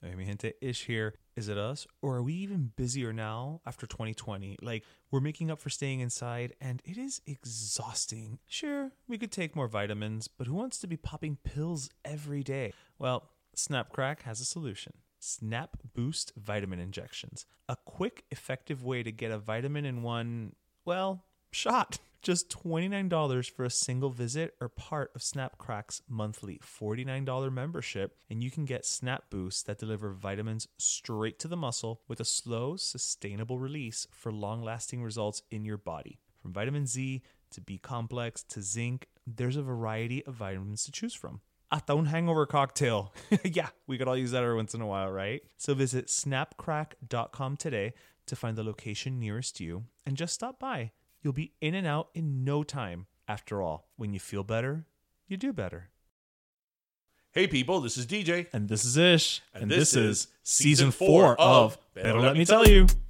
Hey, mi gente, Ish here. Is it us, or are we even busier now after 2020? Like, we're making up for staying inside, and it is exhausting. Sure, we could take more vitamins, but who wants to be popping pills every day? Well, Snapcrack has a solution. Snap Boost Vitamin Injections. A quick, effective way to get a vitamin in one, well, shot. Just $29 for a single visit or part of Snapcrack's monthly $49 membership, and you can get Snap Boosts that deliver vitamins straight to the muscle with a slow, sustainable release for long lasting results in your body. From vitamin Z to B complex to zinc, there's a variety of vitamins to choose from. Hasta un hangover cocktail. yeah, we could all use that every once in a while, right? So visit snapcrack.com today to find the location nearest you and just stop by. You'll be in and out in no time. After all, when you feel better, you do better. Hey people, this is DJ. And this is Ish. And And, this this, is season four of Pero Let Me Tell You. Ay.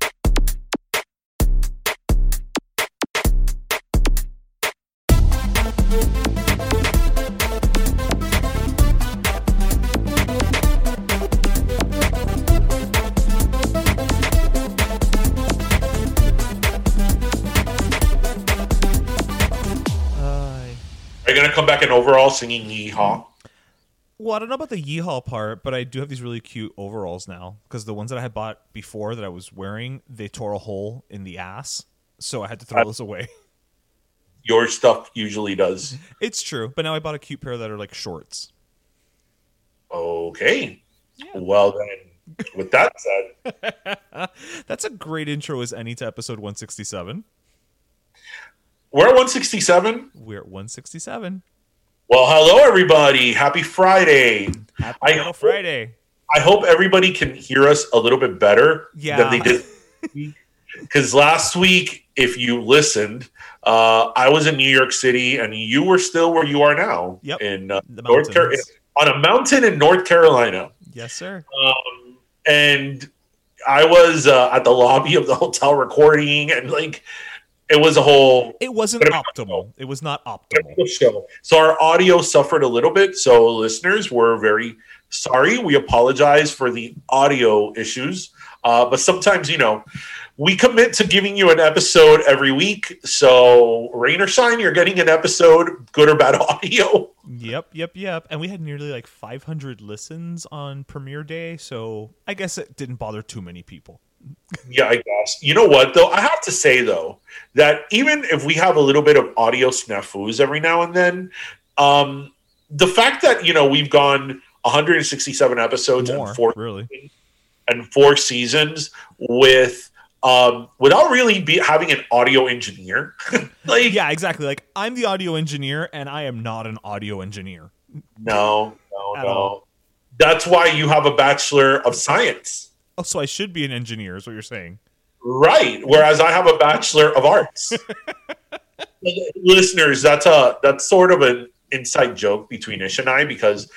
Overall singing Yeehaw? Well, I don't know about the yeehaw part, but I do have these really cute overalls now because the ones that I had bought before that I was wearing, they tore a hole in the ass, so I had to throw I- those away. Your stuff usually does. It's true, but now I bought a cute pair that are like shorts. Okay. Well then, with that said, That's a great intro as any to episode 167. we're at 167. We're at 167. Well, hello everybody. Happy Friday. Happy I hope- Friday. I hope everybody can hear us a little bit better Yeah. than they did. Because last week, if you listened, uh, I was in New York City, and you were still where you are now Yep. in uh, North Carolina, on a mountain in North Carolina. Yes, sir. um, and I was uh, at the lobby of the hotel recording, and like it was a whole It wasn't optimal. It was not optimal. show. So our audio suffered a little bit. So listeners, we're very sorry. We apologize for the audio issues. Uh, but sometimes, you know, we commit to giving you an episode every week. So rain or shine, you're getting an episode, good or bad audio. Yep, yep, yep. And we had nearly like 500 listens on premiere day, so I guess it didn't bother too many people. Yeah, I guess. You know what, though? I have to say, though, that even if we have a little bit of audio snafus every now and then, um, the fact that, you know, we've gone 167 episodes More, and four really. and four seasons with um without really be having an audio engineer like Yeah, exactly. Like I'm the audio engineer and I am not an audio engineer. no no At no all. that's why you have a bachelor of science Oh, so I should be an engineer is what you're saying. right whereas i have a bachelor of arts listeners, that's a that's sort of an inside joke between Ish and I because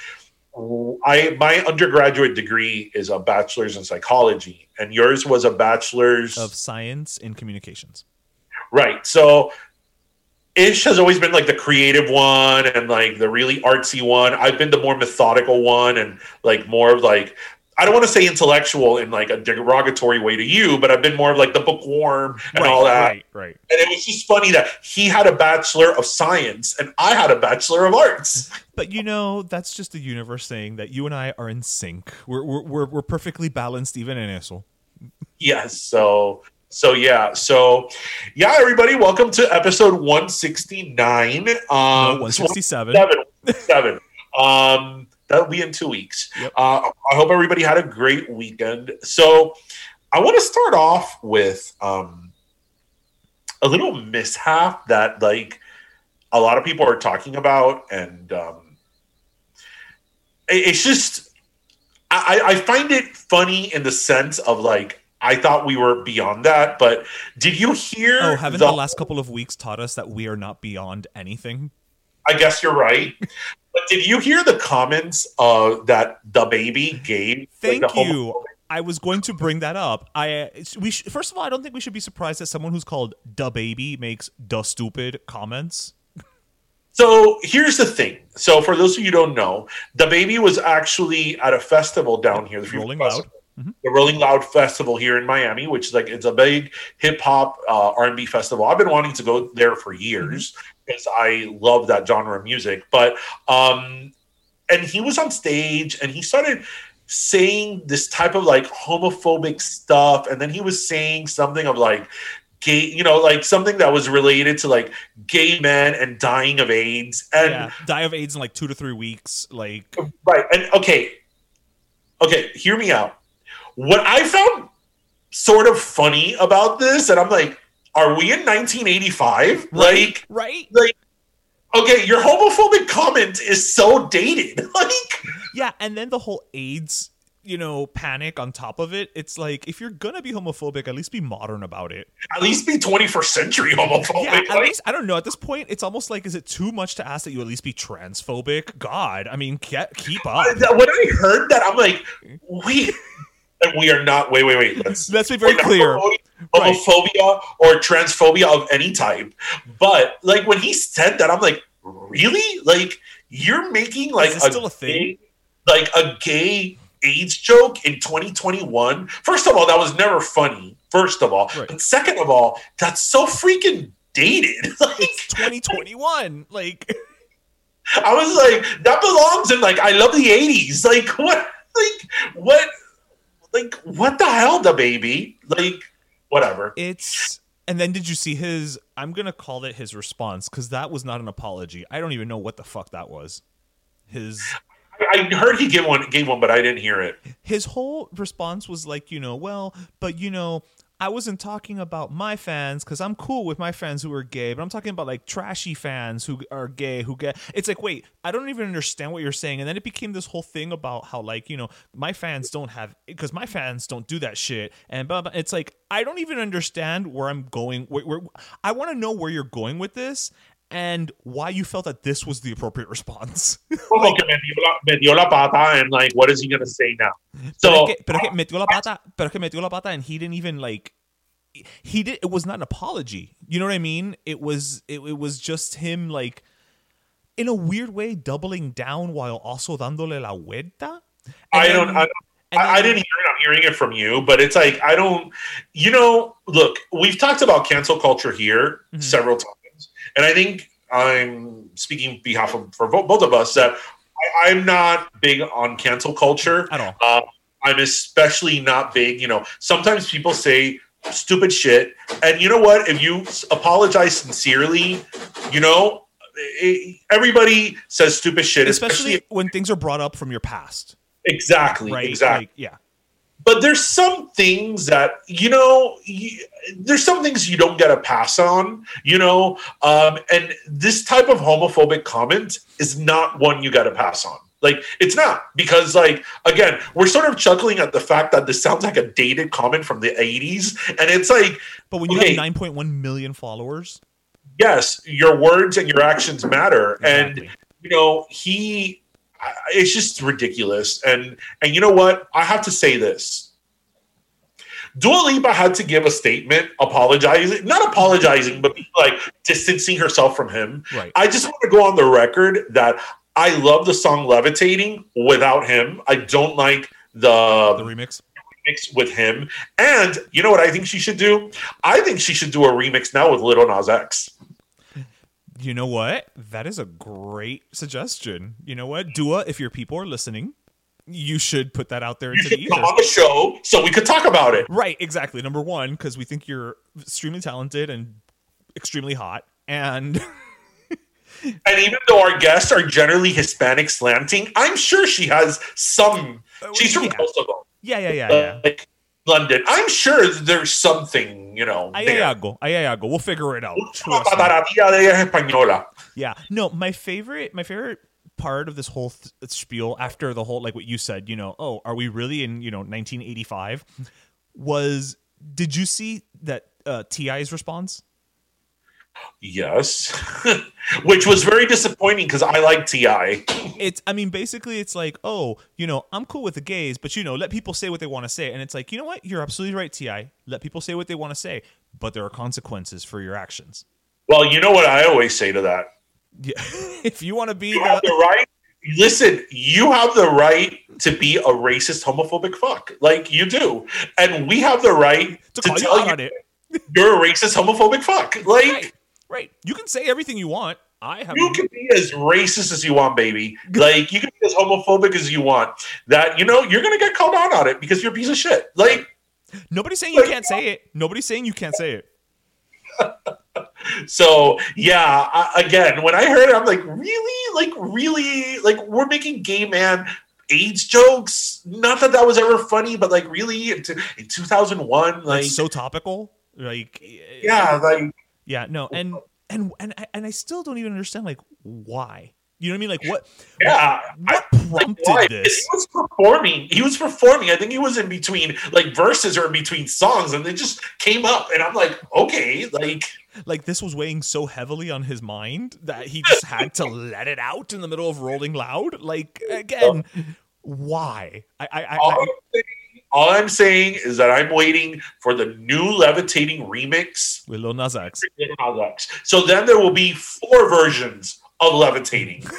I my undergraduate degree is a bachelor's in psychology, and yours was a bachelor's of science in communications. Right. So Ish has always been like the creative one and like the really artsy one. I've been the more methodical one and like more of like I don't want to say intellectual in like a derogatory way to you, but I've been more of like the bookworm and right, all that. Right, right. And it was just funny that he had a bachelor of science and I had a bachelor of arts. But you know, that's just the universe saying that you and I are in sync. We're we're we're, we're perfectly balanced even in eso. Yes. So so yeah. So yeah, everybody, welcome to episode 169. Um No, 167. Seven. Seven. Um that'll be in two weeks. Yep. Uh, I hope everybody had a great weekend. So, I want to start off with um, a little mishap that like a lot of people are talking about, and um, it- it's just I, I find it funny in the sense of like I thought we were beyond that, but did you hear? Oh, haven't the last couple of weeks taught us that we are not beyond anything? I guess you're right. But did you hear the comments uh, that DaBaby gave? Thank like, you. homophobic- I was going to bring that up. I we sh- first of all, I don't think we should be surprised that someone who's called "da baby" makes "da stupid" comments. So here's the thing. So for those of you who don't know, DaBaby was actually at a festival down here, the Rolling. Loud. the Rolling Loud Festival here in Miami, which is like it's a big hip hop uh, R and B festival. I've been wanting to go there for years because I love that genre of music. But um, and he was on stage and he started saying this type of like homophobic stuff, and then he was saying something of like gay, you know, like something that was related to like gay men and dying of AIDS. And yeah, die of AIDS in like two to three weeks. Like, Right. And okay. Okay, hear me out. What I found sort of funny about this, and I'm like, are we in 1985? Like, right? like, okay, your homophobic comment is so dated. Like, Yeah, and then the whole AIDS, you know, panic on top of it. It's like if you're gonna be homophobic, at least be modern about it. at least be 21st century homophobic. Yeah, at Like, least I don't know. At this point, it's almost like is it too much to ask that you at least be transphobic? God, I mean, ke- keep up. When I heard that, I'm like, we. And we are not. Wait, wait, wait. Let's Let's be very clear. promoting Right. Homophobia or transphobia of any type. But like when he said that, I'm like, really? Like you're making like still a thing? gay- like a gay AIDS joke in 2021. First of all, that was never funny. First of all, Right. but second of all, that's so freaking dated. Like It's 2021. Like, I was like, that belongs in like I love the 80s. Like what? Like what? Like what the hell, DaBaby? Like whatever. it's. And then did you see his? I'm gonna call it his response because that was not an apology. I don't even know what the fuck that was. His I heard he gave one, gave one, but I didn't hear it. his whole response was like, you know, well, but you know, I wasn't talking about my fans because I'm cool with my fans who are gay, but I'm talking about like trashy fans who are gay who get. It's like, wait, I don't even understand what you're saying, and then it became this whole thing about how like you know my fans don't have because my fans don't do that shit, and blah, blah. It's like I don't even understand where I'm going. Where, where I want to know where you're going with this. And why you felt that this was the appropriate response. Como que me dio, la, me dio la pata, and like, what is he gonna say now? So es que, pero que metió la pata, pero que metió la pata, and he didn't even like. He did. It was not an apology. You know what I mean? It was. It, it was just him like, in a weird way, doubling down while also dándole la vuelta. I then- don't. I, and I, I didn't hear it. I'm hearing it from you, but it's like I don't. You know, look, we've talked about cancel culture here Mhm. several times, and I think I'm speaking behalf of for both of us that I, I'm not big on cancel culture. at all. Uh, I'm especially not big. You know, sometimes people say stupid shit, and you know what? If you apologize sincerely, you know, eh, everybody says stupid shit, Especially especially, when things are brought up from your past, exactly, right? exactly. Like, yeah. But there's some things that you know. You, there's some things you don't get a pass on, you know. Um, and this type of homophobic comment is not one you got to pass on. Like it's not because, like, again, we're sort of chuckling at the fact that this sounds like a dated comment from the '80s, and it's like, But when you Okay. have 9.1 million followers, yes, your words and your actions matter, Exactly. and you know he. It's just ridiculous, and and you know what? I have to say this. Dua Lipa had to give a statement apologizing, not apologizing, but like distancing herself from him. Right. I just want to go on the record that I love the song "Levitating" without him. I don't like the, the remix. remix with him. And you know what I think she should do? I think she should do a remix now with Lil Nas X. You know what? That is a great suggestion. You know what, Dua? If your people are listening, you should put that out there You into the should come ether. on the show so we could talk about it. Right, exactly. Number one, because we think you're extremely talented and extremely hot, and And even though our guests are generally Hispanic slanting, I'm sure she has some. She's from yeah. Kosovo, yeah, yeah, yeah, yeah. like London. I'm sure there's something, you know. Ay, there. ay, algo. Algo. We'll figure it out. Trust me. Pataravilla de ella es española. Yeah. No, my favorite, my favorite part of this whole th- spiel after the whole, like what you said, you know, oh, are we really in, you know, 1985? Was, did you see that uh, T.I.'s response? Yes, which was very disappointing because I like Ti. It's, I mean, basically, it's like, oh, you know, I'm cool with the gays, but, you know, let people say what they want to say. And it's like, you know what? You're absolutely right, T.I. Let people say what they want to say, but there are consequences for your actions. Well, you know what I always say to that. Yeah. if you want to be You have the, the right. Listen, you have the right to be a racist, homophobic fuck, like you do, and we have the right to to, you tell out you it. Eh? you're a racist, homophobic fuck. Like Right. Right. You can say everything you want. I have you can be as racist as you want, baby. Like you can be as homophobic as you want. That you know you're gonna get called out on it because you're a piece of shit. Like Nobody's saying you can't say it. Nobody's saying you can't say it. so, yeah. I, again, when I heard it, I'm like, really, like, really, like we're making gay man AIDS jokes. Not that that was ever funny, but like, really, in, t- in 2001, like, It's so topical. Like yeah, like. Yeah, no. And and and I, and I still don't even understand like why. You know what I mean? Like what Yeah, what I- prompted why? this? He was performing. He was performing. I think he was in between like verses or in between songs, and they just came up, and I'm like, okay, like Like this was weighing so heavily on his mind that he just had to let it out in the middle of Rolling Loud. Like oh. again, why? I I, I, I I'm saying, all I'm saying is that I'm waiting for the new levitating remix. with Lil Nas X. So then there will be four versions of levitating.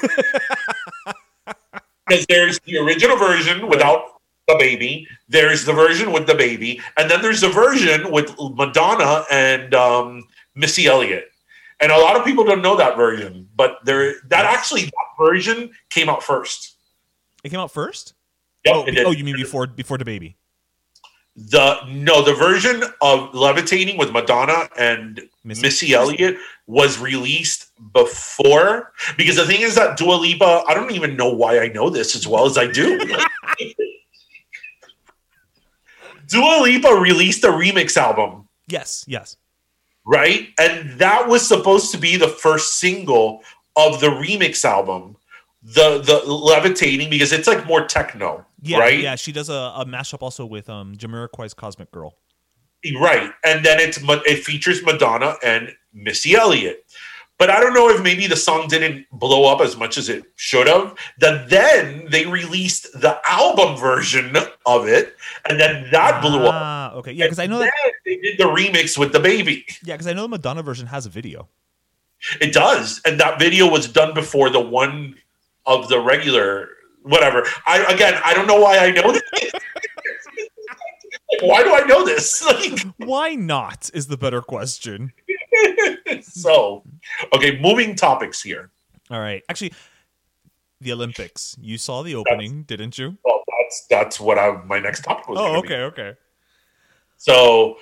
Because there's the original version without DaBaby, there's the version with DaBaby, and then there's the version with Madonna and um, Missy Elliott. And a lot of people don't know that version, but there that actually that version came out first. It came out first. Yep, oh, oh, you mean before before DaBaby? The no, the version of Levitating with Madonna and Missy- Missy, Elliott was released before because the thing is that Dua Lipa, I don't even know why I know this as well as I do. Dua Lipa released a remix album, Yes, yes. right? And that was supposed to be the first single of the remix album, the the Levitating, because it's like more techno, Yeah, right? yeah. She does a, a mashup also with um Jamiroquai's Cosmic Girl. Right. And then it's it features Madonna and Missy Elliott. But I don't know if maybe the song didn't blow up as much as it should have. That then they released the album version of it, and then that blew up. Ah, okay. Yeah, because I know then that. they did the remix with DaBaby. Yeah, because I know the Madonna version has a video. It does, and that video was done before the one of the regular whatever. I again, I don't know why I know this. Why do I know this? Why not? Is the better question. so, okay, moving topics here. All right. Actually, the Olympics. You saw the opening, didn't you? Well, that's that's what I my next topic was. Oh, gonna be. okay, okay. So,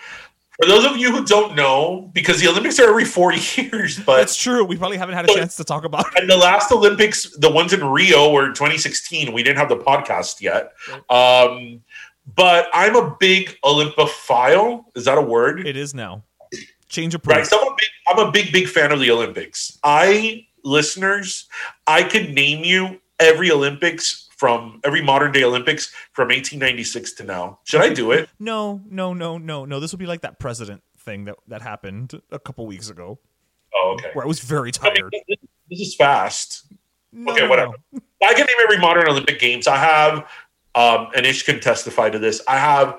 for those of you who don't know, because the Olympics are every four years, but That's true. We probably haven't had a chance to talk about it. and the last Olympics, the ones in Rio were 2016. We didn't have the podcast yet. Um, but I'm a big Olympophile. Is that a word? It is now. Change of Right. So I'm a big, I'm a big, big fan of the Olympics. I listeners, I could name you every Olympics from every modern day Olympics from 1896 to now. Should I do it? No, no, no, no, no. This will be like that president thing that that happened a couple weeks ago. Oh, okay. where I was very I mean, tired. this, is fast. No, okay, whatever. no. I can name every modern Olympic Games. I have, um, and Ish can testify to this. I have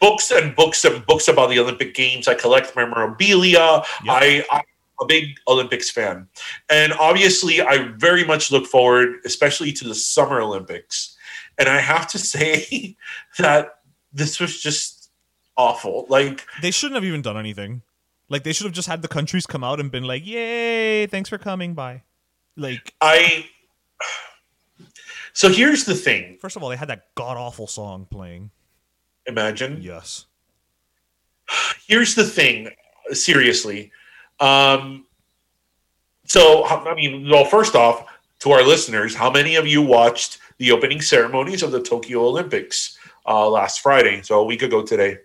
books and books and books about the Olympic Games. I collect memorabilia. Yep. I, I'm a big Olympics fan, and obviously, I very much look forward, especially to the Summer Olympics. And I have to say that this was just awful. Like, They shouldn't have even done anything. Like they should have just had the countries come out and been like, "Yay, thanks for coming." Bye. Like, I. So here's the thing. first of all, they had that god awful song playing. Imagine. Yes. here's the thing seriously um so i mean well first off to our listeners how many of you watched the opening ceremonies of the tokyo olympics uh, last friday? So a week ago today.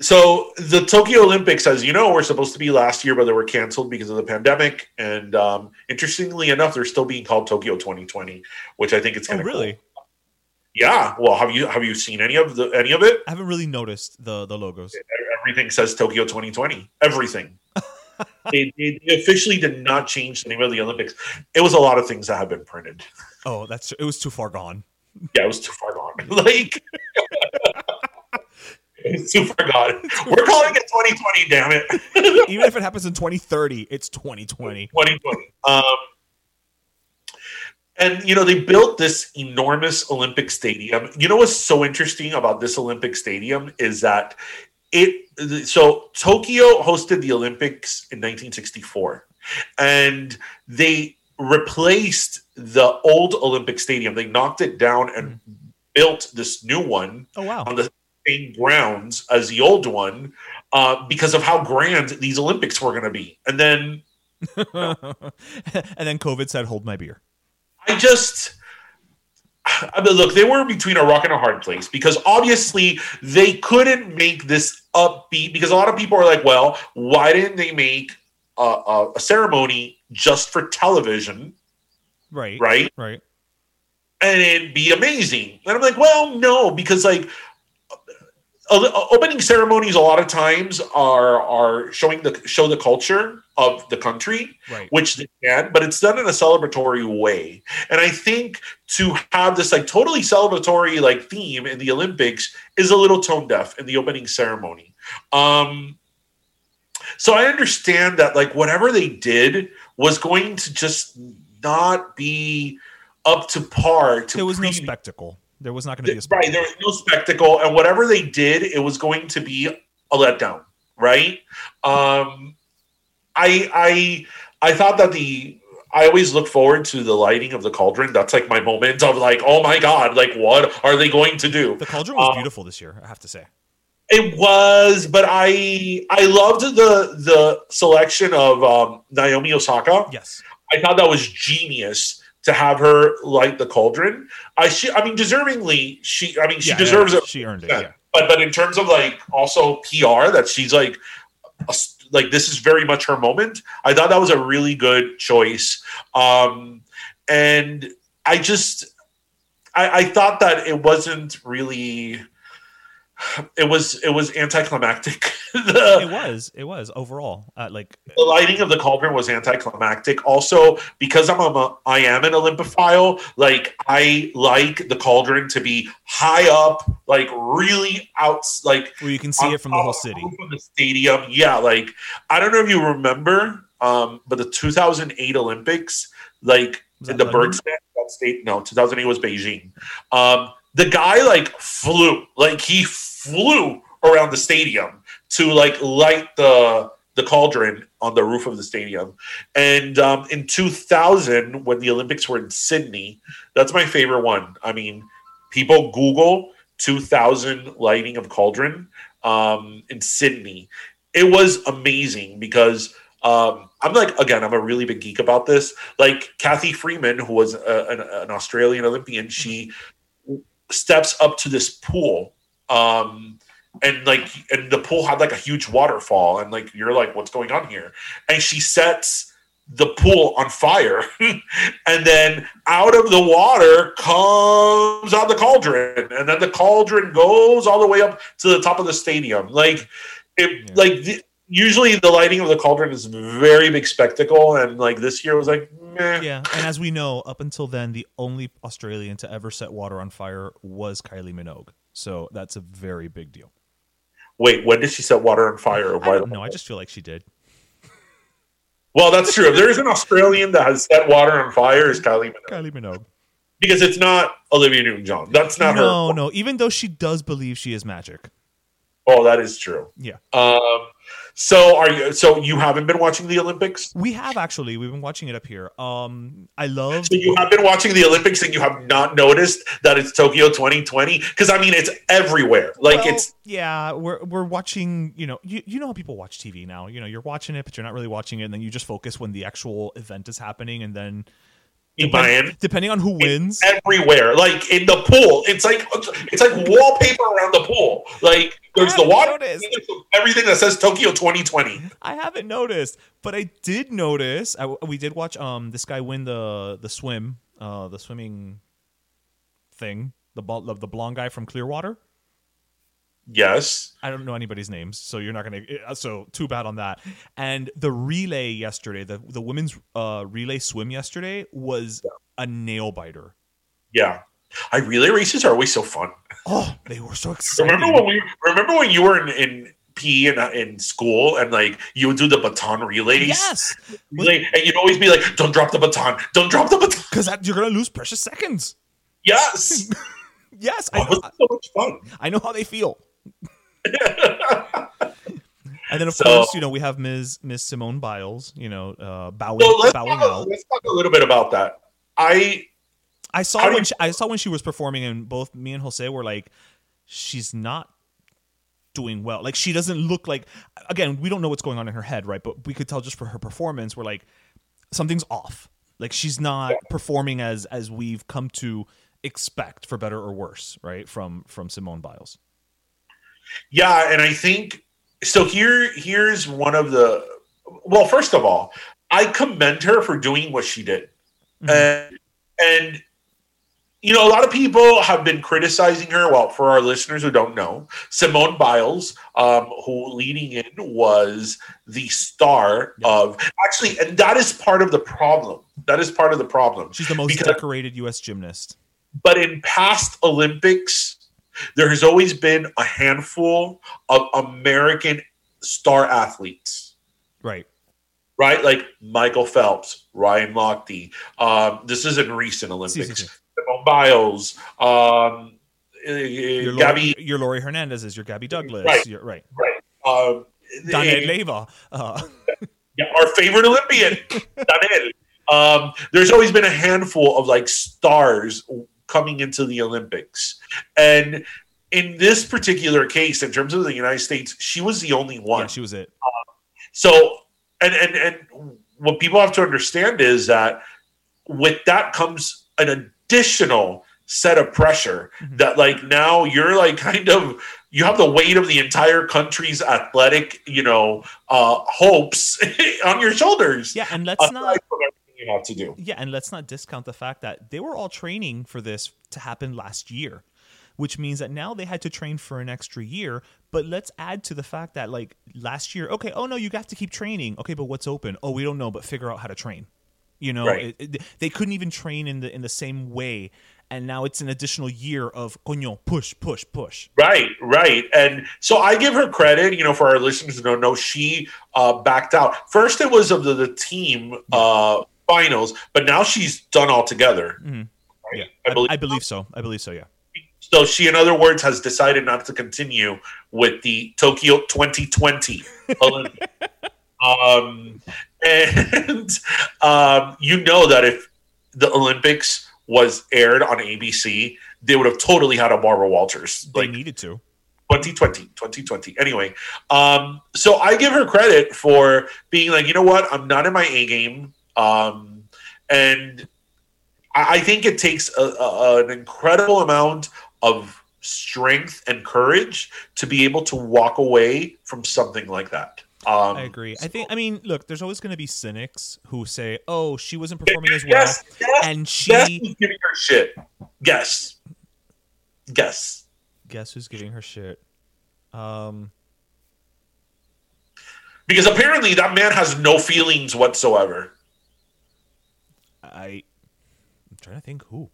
So the tokyo olympics as you know were supposed to be last year but they were canceled because of the pandemic. And um, interestingly enough they're still being called tokyo 2020 which i think it's Oh, kind of really? yeah. Well have you have you seen any of the any of it? I haven't really noticed the the logos. Everything says Tokyo 2020. Everything. they, they, officially did not change the name of the Olympics. It was a lot of things that have been printed. Oh, that's it was too far gone. Yeah, it was too far gone. like, it was too far gone. We're calling it 2020. Damn it, Even if it happens in 2030, it's 2020. 2020. Um, and you know they built this enormous Olympic stadium. You know what's so interesting about this Olympic stadium is that it so Tokyo hosted the Olympics in 1964 and they replaced the old Olympic stadium they knocked it down and built this new one Oh wow. on the same grounds as the old one uh, because of how grand these Olympics were going to be and then and then COVID said, "Hold my beer." I just I mean, look, they were between a rock and a hard place because obviously they couldn't make this upbeat because a lot of people are like, well, why didn't they make a, a, a ceremony just for television, Right. right? Right. And it'd be amazing. And I'm like, well, no, because like opening ceremonies a lot of times are are showing the show the culture of the country Right. which they can, but it's done in a celebratory way. And I think to have this like totally celebratory like theme in the Olympics is a little tone deaf in the opening ceremony. Um so I understand that like whatever they did was going to just not be up to par to There was no spectacle. There was not going to be a right there was no spectacle and whatever they did it was going to be a letdown right um i i i thought that the i always look forward to the lighting of the cauldron that's like my moment of like oh my god like what are they going to do The cauldron was Um, beautiful this year. I have to say. it was but i i loved the the selection of um naomi osaka Yes. I thought that was genius to have her light the cauldron. I she, I mean, deservingly, she. I mean, she Yeah, deserves yeah, it. She earned it. Yeah. But but in terms of like also PR, that she's like, a like this is very much her moment. I thought that was a really good choice. Um, and I just, I, I thought that it wasn't really. It was it was anticlimactic. the, It was. It was overall. Uh, like the lighting of the cauldron was anticlimactic. Also, because I'm a I am an Olympophile, like I like the cauldron to be high up, like really out, like where you can see on it from the whole city. of the stadium. Yeah, like I don't know if you remember, um, but the 2008 Olympics, like in the London? Bergstand, state. No, 2008 was Beijing. Um, the guy like flew, like he flew around the stadium to like light the the cauldron on the roof of the stadium. And um, in 2000, when the Olympics were in Sydney, that's my favorite one. I mean, people Google 2000 lighting of cauldron um, in Sydney. It was amazing because um, I'm like, again, I'm a really big geek about this. Like Cathy Freeman, who was a, an, an Australian Olympian, she steps up to this pool. Um, and like and the pool had like a huge waterfall and like you're like what's going on here and she sets the pool on fire and then out of the water comes out the cauldron and then the cauldron goes all the way up to the top of the stadium like it Yeah. like the, usually the lighting of the cauldron is a very big spectacle, and like this year was like, meh. Yeah, and as we know, up until then, the only Australian to ever set water on fire was Kylie Minogue. So that's a very big deal. Wait, when did she set water on fire? I don't know. I just feel like she did. Well, that's true. If there is an Australian that has set water on fire, is Kylie Minogue. Kylie Minogue. Because it's not Olivia Newton-John. That's not no, her. no. No. Even though she does believe she is magic. Oh, that is true. Yeah. Um. So are you? So you haven't been watching the Olympics? We have actually. We've been watching it up here. Um, I love. So you have been watching the Olympics and you have not noticed that it's Tokyo 2020? Because I mean, it's everywhere. Like Well, it's yeah, we're we're watching. You know, you, you know how people watch TV now. You know, you're watching it, but you're not really watching it, and then you just focus when the actual event is happening, and then Miami. depending on who wins, everywhere. Like in the pool, it's like it's like wallpaper around the pool. Like there's the water, noticed. everything that says Tokyo 2020. I haven't noticed, but I did notice. I, we did watch um this guy win the the swim, uh, the swimming thing. The ball, the, the blonde guy from Clearwater. Yes. I don't know anybody's names, so you're not gonna. uh, So too bad on that. And the relay yesterday, the the women's uh, relay swim yesterday was a nail biter. Yeah. I relay races are always so fun. Oh, they were so exciting. Remember when we remember when you were in, in PE in, in school and like you would do the baton relays? Yes, Relay, and you'd always be like, "Don't drop the baton! Don't drop the baton!" because you're gonna lose precious seconds. Yes, Yes, that I, so much fun. I know how they feel. And then of So- course, you know, we have Ms. Ms. Simone Biles, you know, uh, bowing, So let's bowing talk, out. let's talk a little bit about that. I I saw when you- she, I saw when she was performing, and both me and Jose were like, she's not doing well. Like she doesn't look like. Again, we don't know what's going on in her head, right? But we could tell just for her performance, we're like, something's off. Like she's not performing as as we've come to expect, for better or worse, right? From from Simone Biles. Yeah, and I think so. Here, here's one of the. Well, first of all, I commend her for doing what she did, and and you know a lot of people have been criticizing her. Well, for our listeners who don't know, Simone Biles, um, who leading in was the star of actually, and that is part of the problem. That is part of the problem. She's the most Because- decorated U.S. gymnast. but in past Olympics, there has always been a handful of American star athletes, Right. right? Like Michael Phelps, Ryan Lochte. Um, this isn't recent Olympics. Biles, um, uh, Your Laurie, Gabby, your Laurie Hernandez is your Gabby Douglas. Right. You're, right. right? Um, Daniel Leyva. Uh, Yeah, our favorite Olympian, Daniel. Um, there's always been a handful of like stars coming into the Olympics, and in this particular case, in terms of the United States, she was the only one. yeah, she was it. So, and and and what people have to understand is that with that comes an additional set of pressure Mm-hmm. that like now you're like kind of you have the weight of the entire country's athletic you know uh hopes on your shoulders Yeah, and let's not from everything you have to do Yeah, and let's not discount the fact that they were all training for this to happen last year, which means that now they had to train for an extra year. But let's add to the fact that like last year, okay, oh no, you have to keep training. Okay, but what's open? Oh, we don't know, but figure out how to train. You know, Right. it, it- they couldn't even train in the in the same way, and now it's an additional year of coño, push, push, push. Right, right. And so I give her credit, you know, for our listeners who don't know, she uh, backed out. First, it was of the, the team uh, finals, but now she's done all together. Right? Yeah, I believe. I believe so. I believe so. Yeah. so she, in other words, has decided not to continue with the Tokyo 2020 Olympics. um, and um, you know that if the Olympics was aired on ABC, they would have totally had a Barbara Walters. They needed to. 2020 2020 anyway um so i give her credit for being like you know what i'm not in my a game um and i, I think it takes a, a, an incredible amount of strength and courage to be able to walk away from something like that um I agree. I think. I mean, look, there's always going to be cynics who say, "Oh, she wasn't performing as well," Yes, yes, and she. who's giving her shit guess guess Guess who's giving her shit? Um, Because apparently that man has no feelings whatsoever. I I'm trying to think who.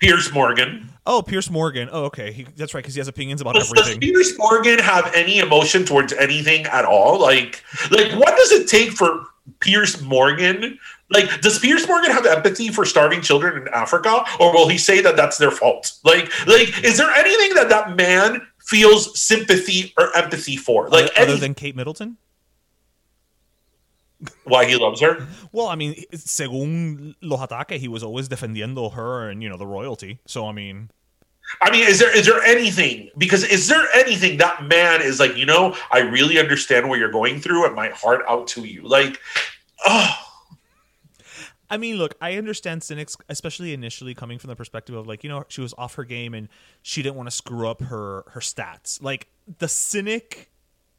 Piers Morgan. Oh, Piers Morgan. Oh, okay. He, that's right because he has opinions about Does, does everything. Piers Morgan have any emotion towards anything at all? Like, like what does it take for Piers Morgan? Like, does Piers Morgan have empathy for starving children in Africa, or will he say that that's their fault? Like, like, is there anything that that man feels sympathy or empathy for? Like, other, other than Kate Middleton. Why he loves her? Well, I mean, según los ataques, he was always defendiendo her and you know the royalty. So I mean, I mean, is there is there anything? Because is there anything that man is like? You know, I really understand what you're going through, and my heart out to you. Like, oh, I mean, look, I understand cynics, especially initially coming from the perspective of like, you know, she was off her game and she didn't want to screw up her her stats. Like the cynic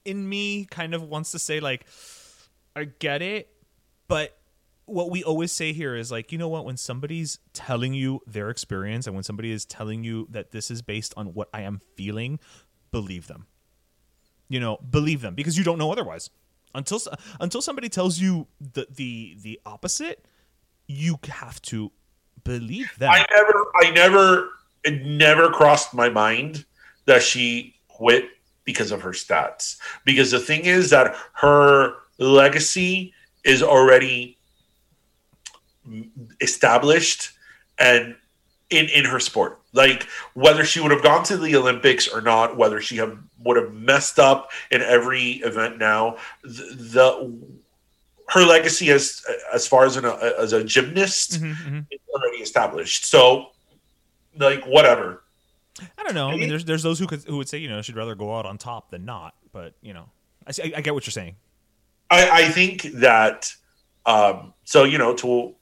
in me kind of wants to say like, I get it, but what we always say here is like, you know what, when somebody's telling you their experience and when somebody is telling you that this is based on what I am feeling, believe them. You know, believe them because you don't know otherwise. Until until somebody tells you the the the opposite, you have to believe them. I never, I never, it never crossed my mind that she quit because of her stats. Because the thing is that her legacy is already established and in in her sport. Like whether she would have gone to the Olympics or not, whether she have would have messed up in every event now, the, the her legacy as as far as an as a gymnast Mhm, mhm. is already established. So, like whatever. I don't know. I mean, there's there's those who could who would say you know she'd rather go out on top than not. But you know, I see- I, I get what you're saying. I, I think that um, so you know to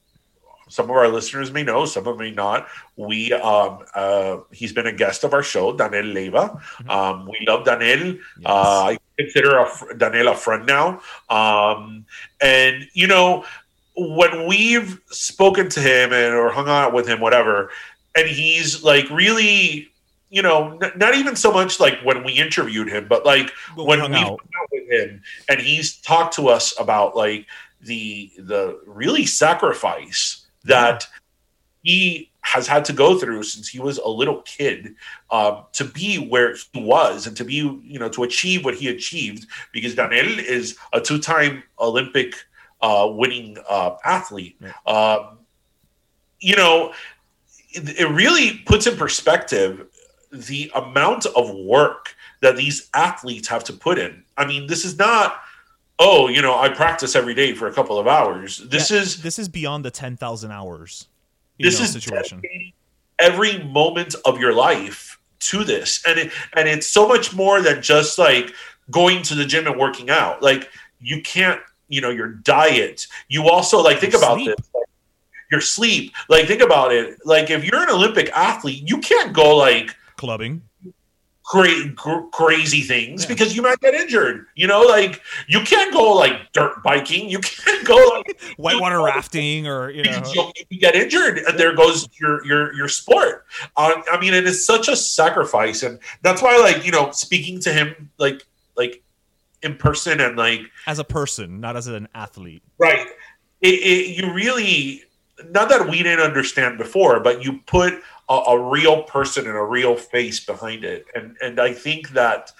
some of our listeners may know, some of them may not. We um, uh, he's been a guest of our show, Daniel Leyva. Um, we love Daniel. Uh, I consider a, fr- Daniel a friend now. Um, and you know when we've spoken to him and or hung out with him, whatever, and he's like really. You know, n- not even so much like when we interviewed him, but like When we when we out. out with him, and he's talked to us about like the the really sacrifice that he has had to go through since he was a little kid um, to be where he was and to be you know to achieve what he achieved because Daniel is a two-time Olympic uh, winning uh, athlete. Um, you know, it, it really puts in perspective the amount of work that these athletes have to put in. I mean, this is not, oh, you know, I practice every day for a couple of hours. This Yeah, is this is beyond the ten thousand hours. You this know, is situation. every moment of your life to this, and it, and it's so much more than just like going to the gym and working out. Like you can't, you know, your diet. You also like think Your about sleep. this. Like, your sleep. Like think about it. Like if you're an Olympic athlete, you can't go like Clubbing. cra- cr- crazy things because you might get injured. You know, like you can't go like dirt biking. You can't go like Whitewater rafting, or you know, you, you get injured, and there goes your your your sport. Uh, I mean, it is such a sacrifice, and that's why, like you know, speaking to him like like in person and like as a person, not as an athlete. right, it, it, you really not that we didn't understand before, but you put a, a real person and a real face behind it, and and I think that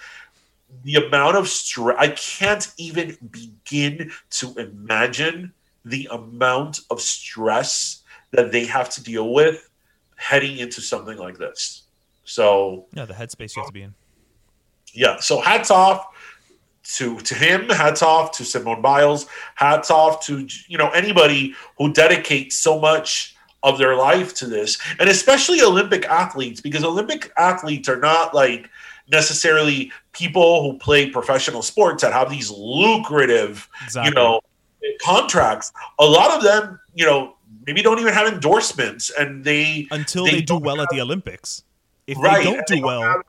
the amount of stress I can't even begin to imagine the amount of stress that they have to deal with heading into something like this. So Yeah, the headspace you have to be in. yeah, so hats off to to him, hats off to Simone Biles, hats off to you know anybody who dedicates so much of their life to this, and especially Olympic athletes because Olympic athletes are not like necessarily people who play professional sports that have these lucrative Exactly. you know contracts. A lot of them, you know, maybe don't even have endorsements, and they Until they they, do don't well at the Olympics. If Right, they don't do they don't well, have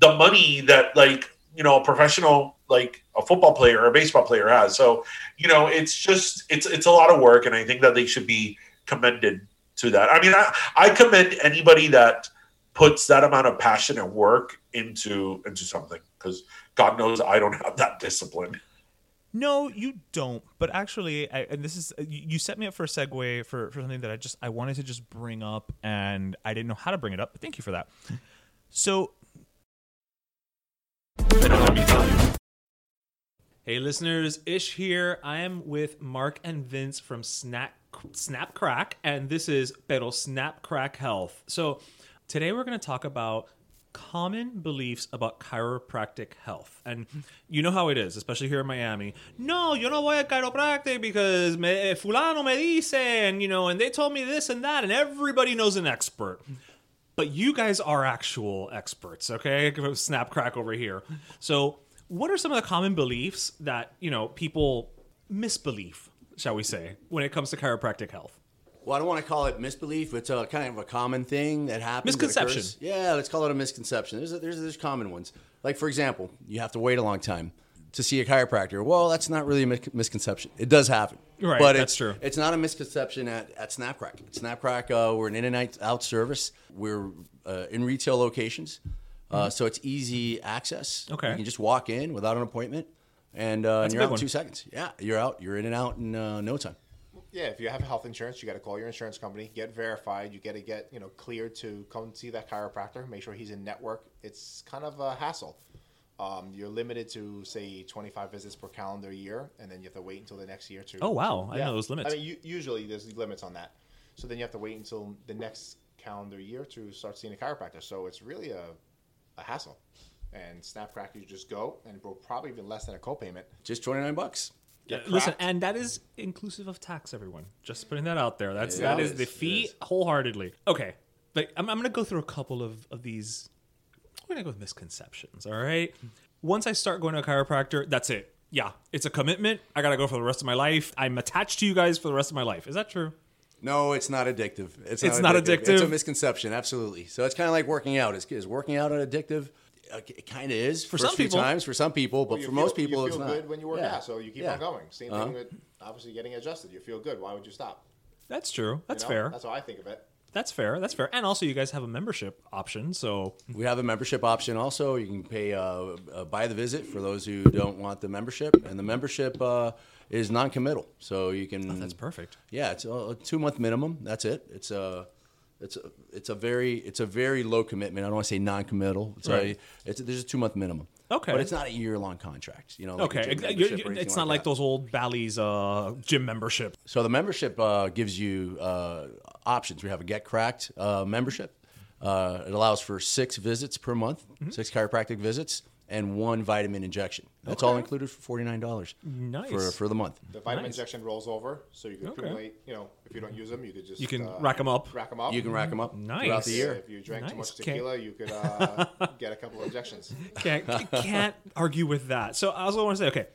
the money that like you know a professional like a football player or a baseball player has. So you know it's just it's it's a lot of work, and I think that they should be commended to that. I mean, I, I commend anybody that puts that amount of passion and work into into something because God knows I don't have that discipline. No, you don't. But actually, I, and this is you you set me up for a segue for, for something that I just I wanted to just bring up, and I didn't know how to bring it up. But thank you for that. So, hey listeners, Ish here. I am with Mark and Vince from Snap Snap Crack, and this is Pero Snap Crack Health. So today we're going to talk about common beliefs about chiropractic health. And you know how it is, especially here in Miami. No, yo no voy a chiropractic because me, eh, fulano me dice, and you know, and they told me this and that, and everybody knows an expert. But you guys are actual experts, okay? Snap crack over here. So, what are some of the common beliefs that, you know, people misbelieve, shall we say, when it comes to chiropractic health? Well, I don't want to call it misbelief. It's a kind of a common thing that happens. Misconception. occurs. yeah, let's call it a misconception. There's, there's there's common ones. Like for example, you have to wait a long time to see a chiropractor. Well, that's not really a misconception. It does happen. Right, but that's it's, true. It's not a misconception at, at Snapcrack. At Snapcrack, uh, we're an in and out- service. We're uh, in retail locations, uh, so it's easy access. Mm-hmm. Okay. you can just walk in without an appointment, and, uh, and you're out in two seconds. Yeah, you're out. You're in and out in uh, no time. Yeah, if you have health insurance, you got to call your insurance company, get verified. You got to get you know cleared to come see that chiropractor. Make sure he's in network. It's kind of a hassle. Um, you're limited to say 25 visits per calendar year, and then you have to wait until the next year to. Oh, wow. I know those limits. I mean, u- usually there's limits on that. So then you have to wait until the next calendar year to start seeing a chiropractor. So it's really a, a hassle. And Snapcrack, you just go, and will probably even less than a copayment. Just twenty nine bucks. Get Listen, and that is inclusive of tax, everyone. Just putting that out there. That's Yeah, that is is, the fee is. wholeheartedly. Okay, like I'm, I'm gonna go through a couple of of these. We're gonna go with misconceptions. All right. Once I start going to a chiropractor, that's it. Yeah, it's a commitment. I gotta go for the rest of my life. I'm attached to you guys for the rest of my life. Is that true? No, it's not addictive. It's, It's not addictive? It's a misconception, absolutely. So it's kind of like working out. Is, is working out addictive? Uh, It kind of is for some some people. times. For some people, but Well, for feel- most people, you it's feel not. good when you work Yeah. out, so you keep Yeah. on going. Same Uh-huh. thing with obviously getting adjusted. You feel good. Why would you stop? That's true. You That's know? fair. That's how I think of it. That's fair. That's fair. And also, you guys have a membership option, so We have a membership option also. You can pay uh, uh, by the visit for those who don't want the membership, and the membership uh, is non-committal. So you can. Oh, that's perfect. Yeah, it's a, a two-month minimum. That's it. It's a. It's a, it's a very it's a very low commitment. I don't want to say non-committal. It's Right. a, it's there's a two month minimum. Okay. but it's not a year long contract. You know, like okay. It's not like that. those old Bally's uh, gym membership. So the membership uh, gives you uh, options. We have a Get Cracked uh, membership. Uh, it allows for six visits per month, Mm-hmm. six chiropractic visits, and one vitamin injection. That's all included for forty nine dollars. Nice. for for the month. The vitamin Nice. injection rolls over, so you can Okay. accumulate. You know, if you don't use them, you could just You can uh, rack 'em up. Rack them up. You can rack them up Nice. throughout the year. If you drank too Nice. much Can't- tequila, you could uh, get a couple of injections. can't can't argue with that. So I also want to say, okay,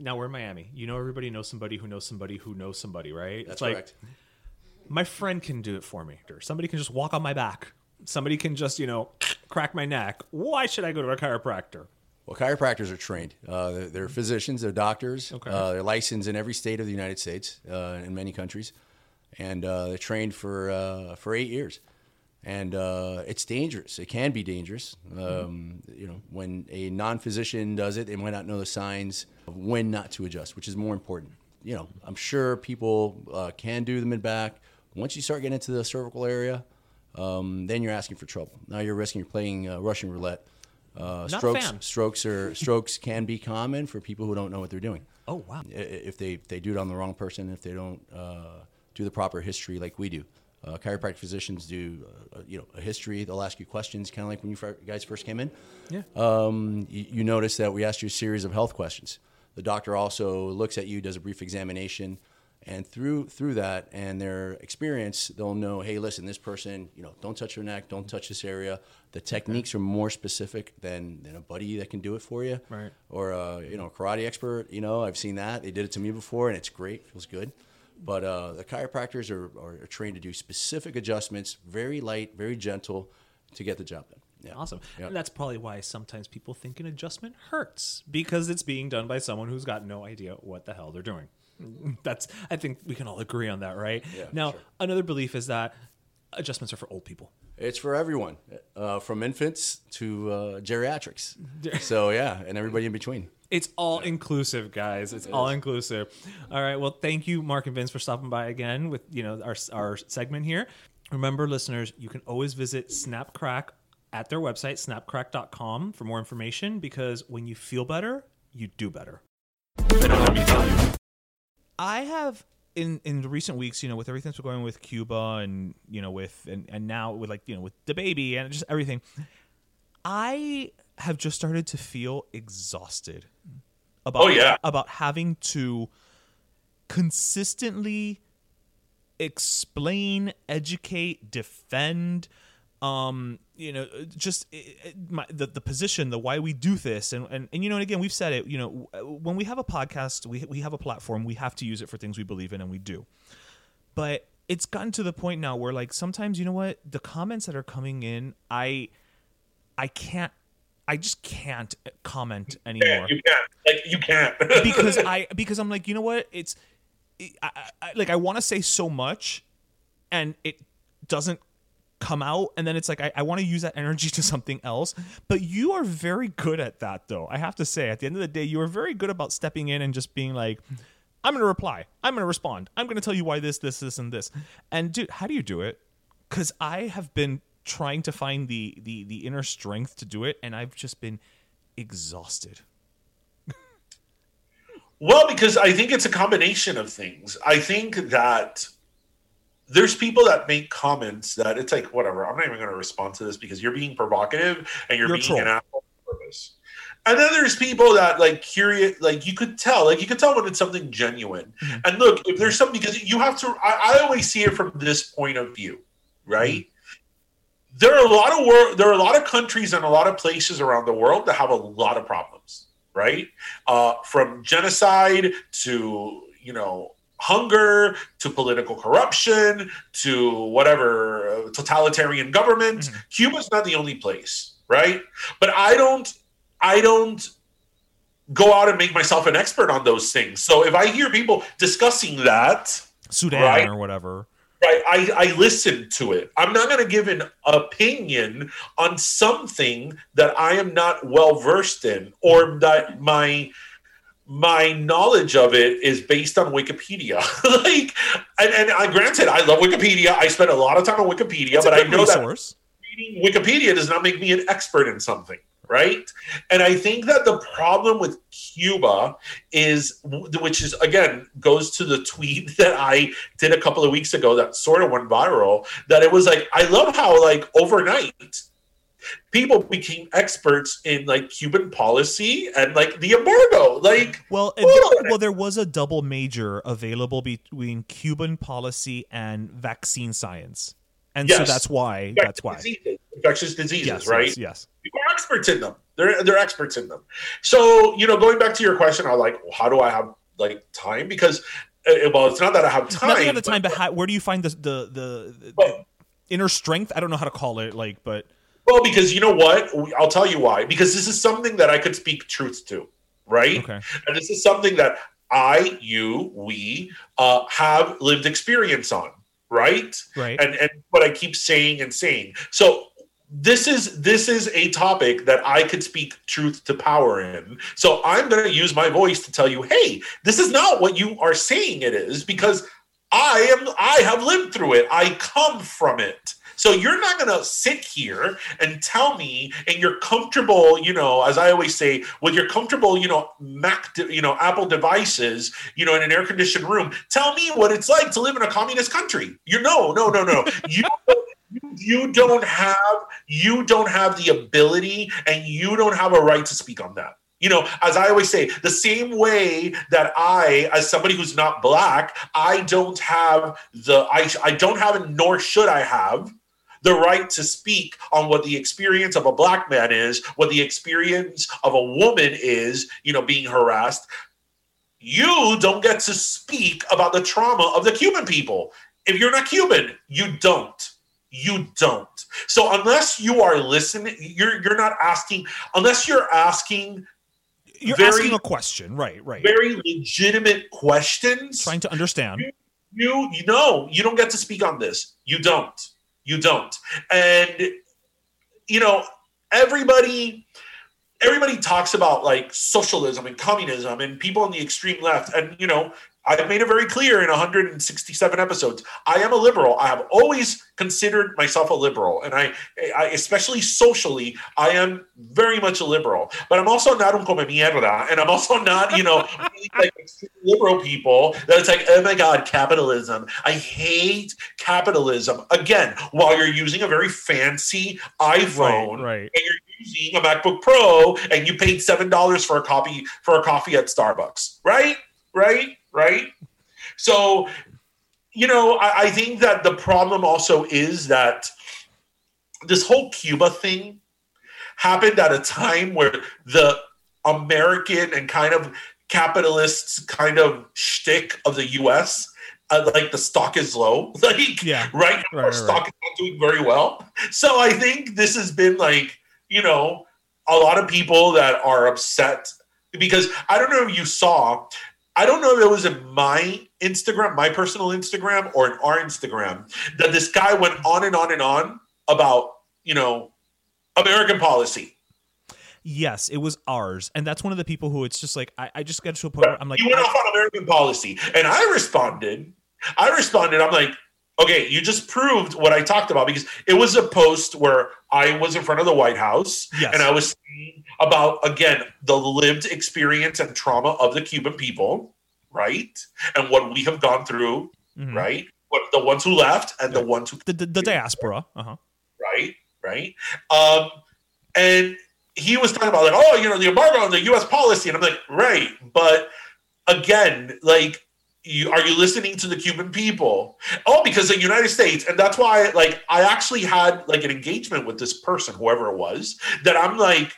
now we're in Miami. You know, everybody knows somebody who knows somebody who knows somebody, right? That's it's like correct. my friend can do it for me. Or somebody can just walk on my back. Somebody can just you know crack my neck. Why should I go to a chiropractor? Well, chiropractors are trained. Uh, they're, they're physicians. They're doctors. Okay. Uh, they're licensed in every state of the United States, uh, in many countries, and uh, they're trained for uh, for eight years. And uh, it's dangerous. It can be dangerous. Um, you know, when a non-physician does it, they might not know the signs of when not to adjust, which is more important. You know, I'm sure people uh, can do the mid back. Once you start getting into the cervical area, um, then you're asking for trouble. Now you're risking you're playing uh, Russian roulette. Uh, strokes, strokes are strokes can be common for people who don't know what they're doing. Oh wow. If they if they do it on the wrong person, if they don't uh, do the proper history like we do. Uh, chiropractic physicians do, uh, you know, a history. They'll ask you questions, kind of like when you guys first came in. Yeah. Um, you, you notice that we asked you a series of health questions. The doctor also looks at you, does a brief examination, and through through that and their experience, they'll know, hey, listen, this person, you know, don't touch your neck, don't touch this area. The techniques are more specific than than a buddy that can do it for you, Right. Or uh, you know, a karate expert. You know, I've seen that. They did it to me before, and it's great, feels good. But uh, the chiropractors are, are trained to do specific adjustments, very light, very gentle, to get the job done. Yeah. Awesome. Yeah. And that's probably why sometimes people think an adjustment hurts because it's being done by someone who's got no idea what the hell they're doing. That's I think we can all agree on that, right? Yeah, now, sure. another belief is that adjustments are for old people. It's for everyone, uh, from infants to uh, geriatrics. so yeah, and everybody in between. It's all inclusive, guys. It's all inclusive. All right. Well, thank you, Mark and Vince, for stopping by again with you know our our segment here. Remember, listeners, you can always visit Snapcrack at their website, snapcrack.com, for more information. Because when you feel better, you do better. I have in in the recent weeks, you know, with everything that's going on with Cuba and you know with and and now with like you know with the baby and just everything, I have just started to feel exhausted about Oh, yeah. about having to consistently explain, educate, defend um you know just uh, uh, my, the the position the why we do this and, and and you know and again we've said it you know when we have a podcast we we have a platform we have to use it for things we believe in and we do but it's gotten to the point now where like sometimes you know what the comments that are coming in i i can't i just can't comment anymore You can't. Like you can't. because I because I'm like, you know what? It's I, I, like I want to say so much, and it doesn't come out, and then it's like I, I want to use that energy to something else. But you are very good at that, though. I have to say, at the end of the day, you are very good about stepping in and just being like. I'm gonna reply. I'm gonna respond. I'm gonna tell you why this, this, this, and this. And dude, how do you do it? Because I have been trying to find the the the inner strength to do it, and I've just been exhausted. Well, because I think it's a combination of things. I think that there's people that make comments that it's like, whatever, I'm not even going to respond to this because you're being provocative and you're, You're being troll. an asshole on purpose. And then there's people that like curious, like you could tell, like you could tell when it's something genuine. Mm-hmm. And look, if there's something, because you have to, I, I always see it from this point of view, right? Mm-hmm. There are a lot of world, there are a lot of countries and a lot of places around the world that have a lot of problems, right? Uh, from genocide to you know hunger to political corruption to whatever uh, totalitarian government. Cuba's not the only place, right? But I don't, I don't go out and make myself an expert on those things. So if I hear people discussing that, Sudan Right. or whatever. right, I, I listen to it. I'm not going to give an opinion on something that I am not well versed in or that my my knowledge of it is based on Wikipedia. like, and, and I granted, I love Wikipedia. I spend a lot of time on Wikipedia, It's but I know that reading Wikipedia does not make me an expert in something, right? And I think that the problem with Cuba is, which is again goes to the tweet that I did a couple of weeks ago that sort of went viral. That it was like I love how like overnight people became experts in like Cuban policy and like the embargo, like. Well, well, there was a double major available between Cuban policy and vaccine science, and so that's why. infectious That's why. diseases, infectious diseases, Yes, right? yes, yes. people are experts in them. They're they're experts in them. So you know, going back to your question, I like, well, how do I have like time? Because uh, well, it's not that I have time. Not have the time, but how, where do you find the the the, the inner strength? I don't know how to call it, like, but Well, because you know what? I'll tell you why. Because this is something that I could speak truth to, right? okay, And this is something that I, you, we uh, have lived experience on, right? right. and and what I keep saying and saying. So this is this is a topic that I could speak truth to power in. So I'm going to use my voice to tell you, hey, this is not what you are saying it is because I am I have lived through it. I come from it. So you're not going to sit here and tell me and you're comfortable, you know, as I always say, with your comfortable, you know, Mac, de- you know, Apple devices, you know, in an air conditioned room, tell me what it's like to live in a communist country. You know, no, no, no, no. you you don't have you don't have the ability and you don't have a right to speak on that. You know, as I always say, the same way that I, as somebody who's not black, I don't have the I I don't have it, nor should I have the right to speak on what the experience of a black man is, what the experience of a woman is, you know, being harassed. You don't get to speak about the trauma of the Cuban people. If you're not Cuban, you don't. You don't. So unless you are listening, you're you're not asking. Unless you're asking You're very- asking a question, right? Right. very legitimate questions, Trying to understand. you you know you don't get to speak on this you don't you don't. And you know everybody everybody talks about like socialism and communism and people on the extreme left and you know I've made it very clear in 167 episodes. I am a liberal. I have always considered myself a liberal, and I, I especially socially, I am very much a liberal. But I'm also not un come mierda, and I'm also not, you know, really like liberal people that it's like, oh my god, capitalism. I hate capitalism. Again, while you're using a very fancy iPhone, Right, right. and you're using a MacBook Pro, and you paid seven dollars for a copy for a coffee at Starbucks, right? Right? Right? So, you know, I, I think that the problem also is that this whole Cuba thing happened at a time where the American and kind of capitalists kind of shtick of the U.S. Uh, like the stock is low, like Yeah. right now Right, our right, stock is not doing very well. So I think this has been like you know a lot of people that are upset because I don't know if you saw. I don't know if it was in my Instagram, my personal Instagram, or in our Instagram that this guy went on and on and on about you know American policy. Yes, it was ours, and that's one of the people who it's just like I, I just got to a point where I'm like, you went off on American policy, and I responded. I responded. I'm like, okay, you just proved what I talked about because it was a post where I was in front of the White House Yes. and I was about again the lived experience and trauma of the Cuban people, right, and what we have gone through, Mhm. right, what the ones who left and the ones who the, the, the diaspora. Uh huh. right? Right. Um, and he was talking about like, oh, you know, the embargo and the U.S. policy, and I'm like, right, but again, like, you, are you listening to the Cuban people? Oh, because the United States, and that's why, like, I actually had like an engagement with this person, whoever it was, that I'm like.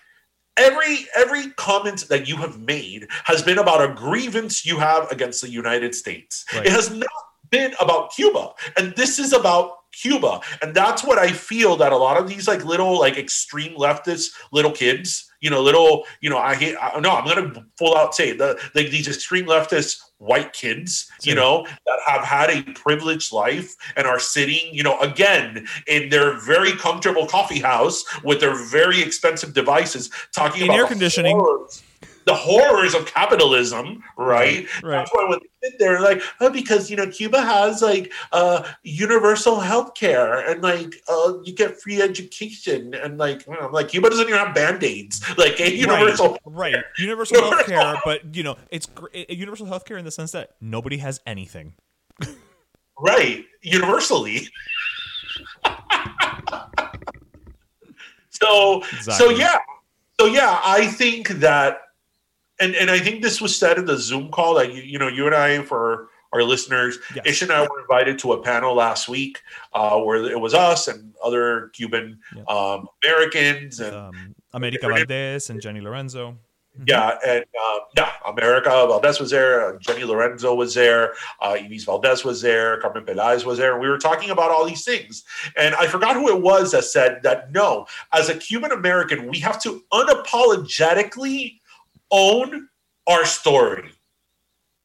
Every every comment that you have made has been about a grievance you have against the United States. Right. It has not been about Cuba. And this is about Cuba. And that's what I feel that a lot of these like little like extreme leftist little kids, you know, little, you know, I hate I, no, I'm gonna full out say the like these extreme leftist white kids, you know, that have had a privileged life and are sitting, you know, again in their very comfortable coffee house with their very expensive devices talking In about air conditioning. horrors- the horrors of capitalism, right? Right. That's why when they sit there, like, oh, because you know, Cuba has like uh, universal health care and like uh, you get free education and like, I'm like Cuba doesn't even have band aids, like a universal. Right, right. Universal health care, but you know, it's universal health care in the sense that nobody has anything. Right, universally. so, so yeah, so yeah, I think that, and and I think this was said in the Zoom call that you you know you and I for our listeners, Yes. Ish and I were invited to a panel last week uh, where it was us and other Cuban Yeah. um, Americans and Um, America Valdez and Jenny Lorenzo. yeah, and um, yeah, America Valdez was there. Uh, Jenny Lorenzo was there. Uh, Evis Valdez was there. Carmen Peláez was there. And we were talking about all these things. And I forgot who it was that said that no, as a Cuban American, we have to unapologetically own our story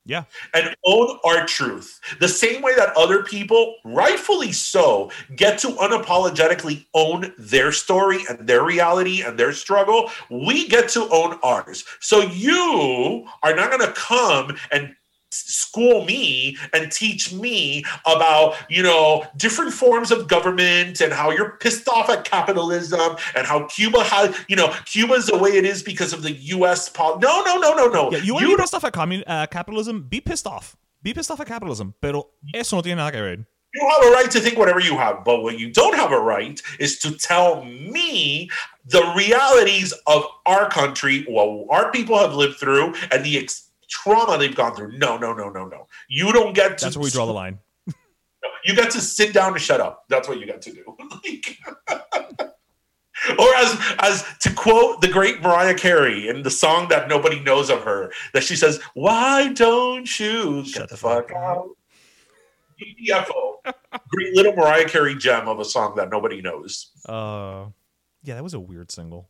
Yeah, and own our truth. The same way that other people, rightfully so, get to unapologetically own their story and their reality and their struggle, we get to own ours. So you are not going to come and school me and teach me about you know different forms of government and how you're pissed off at capitalism and how cuba has you know cuba's the way it is because of the us pol- no no no no no yeah. You want to be pissed off at commun- uh, capitalism? Be pissed off. Be pissed off at capitalism. Pero eso no tiene nada que ver. You have a right to think whatever you have, but what you don't have a right is to tell me the realities of our country, what our people have lived through, and the ex- trauma they've gone through. No, no, no, no, no. You don't get to. That's where we draw the line. You got to sit down and shut up. That's what you got to do. Like- or as as to quote the great Mariah Carey in the song that nobody knows of her, that she says, "Why don't you shut, the fuck out?" GTFO. Great little Mariah Carey gem of a song that nobody knows. Uh, yeah, that was a weird single.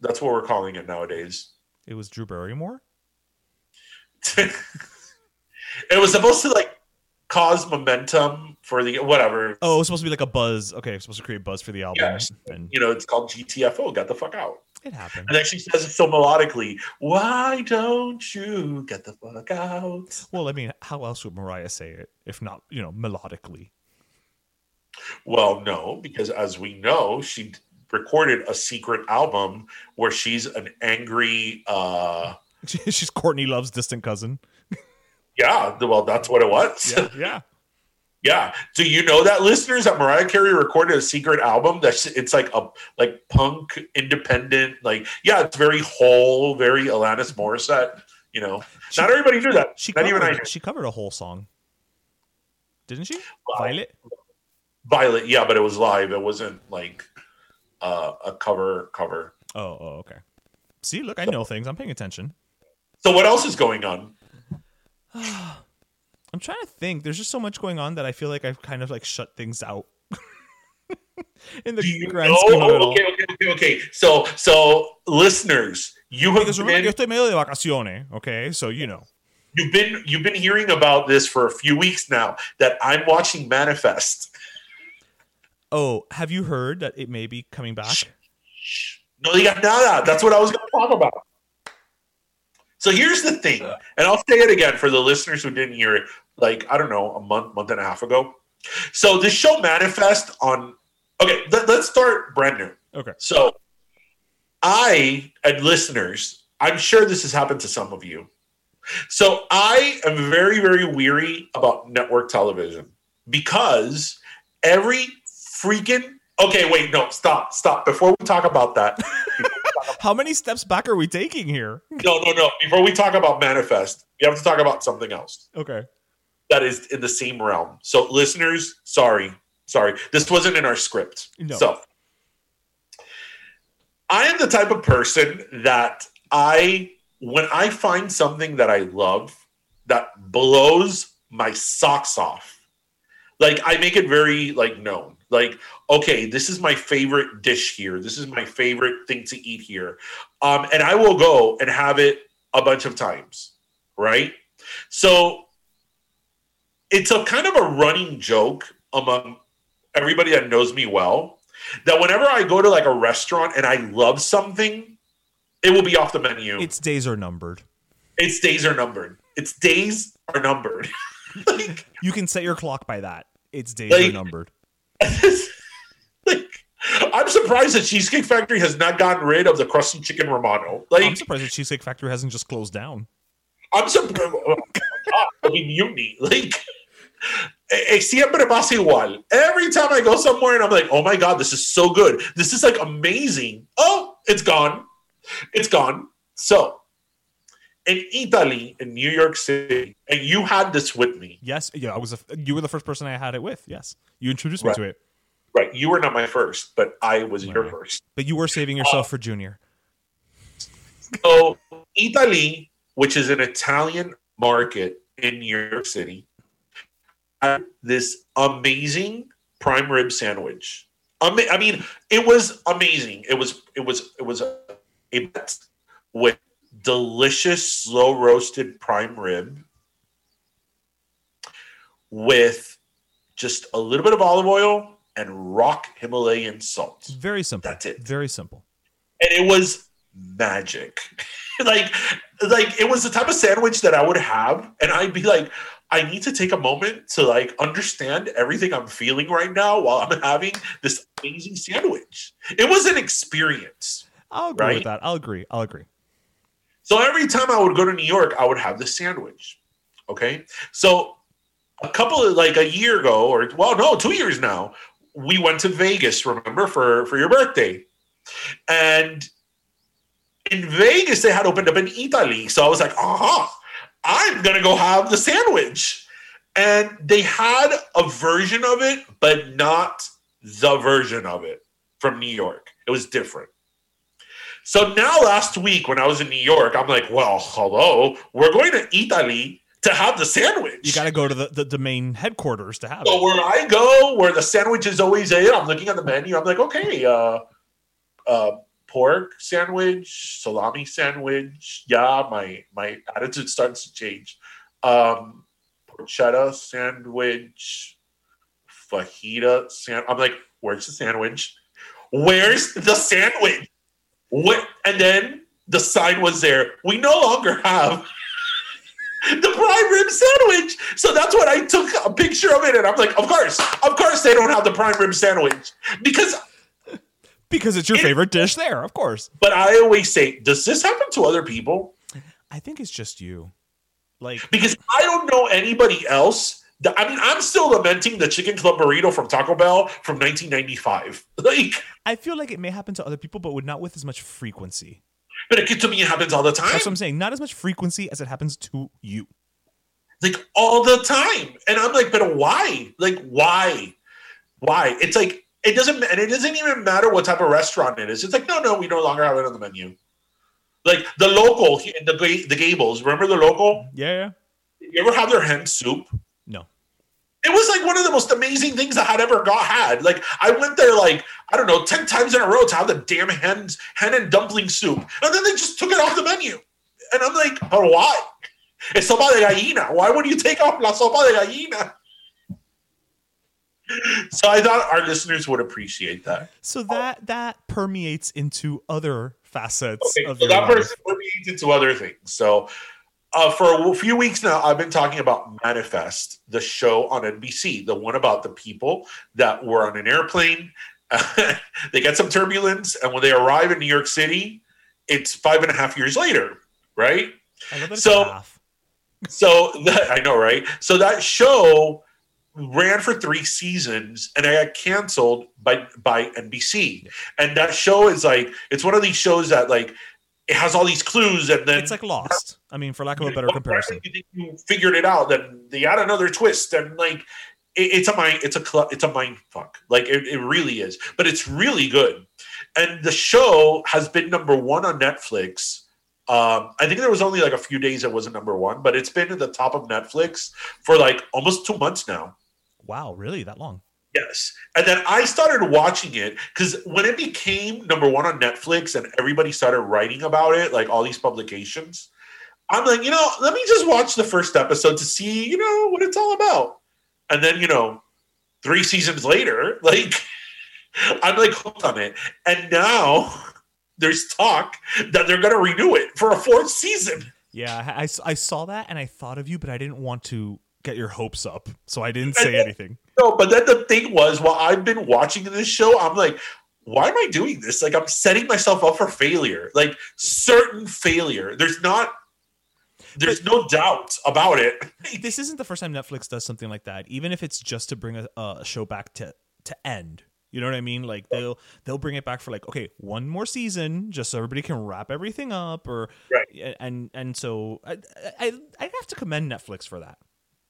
That's what we're calling it nowadays. It was Drew Barrymore. it was supposed to like cause momentum for the whatever. Oh, it was supposed to be like a buzz. Okay, it was supposed to create buzz for the album. Yes. And You know, it's called GTFO. Get the fuck out. it happened. And then she says it so melodically. Why don't you get the fuck out? Well, I mean, how else would Mariah say it if not, you know, melodically? Well, no, because as we know, she recorded a secret album where she's an angry. uh She's Courtney Love's distant cousin. Yeah, well, that's what it was. Yeah, yeah. Yeah. Do you know that listeners that Mariah Carey recorded a secret album that's it's like a like punk independent like yeah it's very whole very Alanis Morissette you know She- not everybody knew that She not even I covered, knew. she covered a whole song, didn't she? Violet. Violet yeah but it was live it wasn't like uh, a cover cover Oh, oh, okay. See, look, I know things. I'm paying attention. so what else is going on I'm trying to think. There's just so much going on that I feel like I've kind of like shut things out. In the Do you grand know? scheme of it all. okay okay okay okay so so listeners you have Because remember, been yo estoy medio de vacaciones, okay? So, you know. you've been you've been hearing about this for a few weeks now that I'm watching Manifest Oh, have you heard that it may be coming back? No digas nada. That's what I was going to talk about. So here's the thing, and I'll say it again for the listeners who didn't hear it, like, I don't know, a month, month and a half ago. So this show Manifest on, okay, let, us start brand new. Okay. So I, and listeners, I'm sure this has happened to some of you. So I am very, very weary about network television because every freaking, okay, wait, no, stop, stop. Before we talk about that, How many steps back are we taking here? no, no, no. Before we talk about Manifest, we have to talk about something else Okay. that is in the same realm. So, listeners, sorry, sorry, this wasn't in our script. No. So, I am the type of person that I, when I find something that I love that blows my socks off, like I make it very like known. Like, okay, this is my favorite dish here. This is my favorite thing to eat here. Um, and I will go and have it a bunch of times, right? So it's a kind of a running joke among everybody that knows me well that whenever I go to like a restaurant and I love something, it will be off the menu. Its days are numbered. its days are numbered. Its days are numbered. like, You can set your clock by that. Its days Like- are numbered. like, I'm surprised that Cheesecake Factory has not gotten rid of the crusty chicken romano. Like, I'm surprised that Cheesecake Factory hasn't just closed down. I'm surprised. Oh, I mean, mutiny. Like, siempre pasa igual. Every time I go somewhere and I'm like, oh my God, this is so good. This is like amazing. Oh, it's gone. It's gone. So, in Eataly, in New York City, and you had this with me, Yes, yeah, I was. A, you were the first person I had it with. Yes, you introduced me to it, right? You were not my first, but I was your first. but you were saving yourself uh, for Junior. So, Eataly, which is an Italian market in New York City, had this amazing prime rib sandwich. I mean, it was amazing. It was it was it was a, a with delicious slow roasted prime rib with just a little bit of olive oil and rock Himalayan salt. Very simple. That's it. Very simple. and it was magic. like, like it was the type of sandwich that I would have, and I'd be like, I need to take a moment to like understand everything I'm feeling right now while I'm having this amazing sandwich. It was an experience. I'll agree Right? with that. I'll agree. I'll agree. So every time I would go to New York, I would have the sandwich. Okay. So a couple of like a year ago, or well, no, two years now, we went to Vegas, remember, for, for your birthday. And in Vegas, they had opened up in Eataly. So I was like, aha, I'm gonna go have the sandwich. And they had a version of it, but not the version of it from New York. It was different. So now last week when I was in New York, I'm like, well, hello, we're going to Eataly to have the sandwich. You got to go to the, the, the main headquarters to have So it. where I go, where the sandwich is always in, I'm looking at the menu. I'm like, okay, uh, uh, pork sandwich, salami sandwich. Yeah, my my attitude starts to change. Um, porchetta sandwich, fajita sand. I'm like, where's the sandwich? Where's the sandwich? What? And then the sign was there. We no longer have the prime rib sandwich. So that's what I took a picture of it, and I'm like, of course, of course, they don't have the prime rib sandwich because. Because it's your favorite dish there, of course. But I always say, does this happen to other people? I think it's just you. Like Because I don't know anybody else. I mean, I'm still lamenting the chicken club burrito from Taco Bell from 1995. Like, I feel like it may happen to other people, but would not with as much frequency. but it to me it happens all the time. That's what I'm saying. Not as much frequency as it happens to you. like all the time and i'm like but why like why why it's like it doesn't and it doesn't even matter what type of restaurant it is it's like no no we no longer have it on the menu like the local the the gables remember the local Yeah, yeah. you ever have their hen soup. It was like one of the most amazing things I had ever got had. Like I went there like I don't know ten times in a row to have the damn hens hen and dumpling soup, and then they just took it off the menu, and I'm like, but why? It's sopa de gallina. Why would you take off la sopa de gallina? So I thought our listeners would appreciate that. So that that permeates into other facets Okay, of so your that life. person permeates into other things. So uh, for a few weeks now, I've been talking about Manifest, the show on NBC, the one about the people that were on an airplane. they get some turbulence, and when they arrive in New York City, it's five and a half years later, right? I love that it's So- So that, I know, right? So that show ran for three seasons, and I got canceled by by NBC. And that show is like it's one of these shows that like it has all these clues, and then It's like Lost. I mean, for lack of a better comparison. You think you figured it out, then they add another twist, and like it, it's a mind, it's a cl- it's a mind fuck. Like it, it really is, but it's really good. And the show has been number one on Netflix. Um, I think there was only like a few days it wasn't number one, but it's been at the top of Netflix for like almost two months now. Wow, really? That long? Yes. And then I started watching it because when it became number one on Netflix and everybody started writing about it, like all these publications, I'm like, you know, let me just watch the first episode to see, you know, what it's all about. And then, you know, three seasons later, like, I'm like hooked on it. And now there's talk that they're going to renew it for a fourth season. Yeah, I, I, I saw that and I thought of you, but I didn't want to get your hopes up, so I didn't say anything. No, but then the thing was, while I've been watching this show, I'm like, why am I doing this? Like, I'm setting myself up for failure, like certain failure. There's not, there's no doubt about it. This isn't the first time Netflix does something like that, even if it's just to bring a, a show back to to end. You know what I mean? Like they'll they'll bring it back for like okay, one more season, just so everybody can wrap everything up, or Right. and and so I I I have to commend Netflix for that.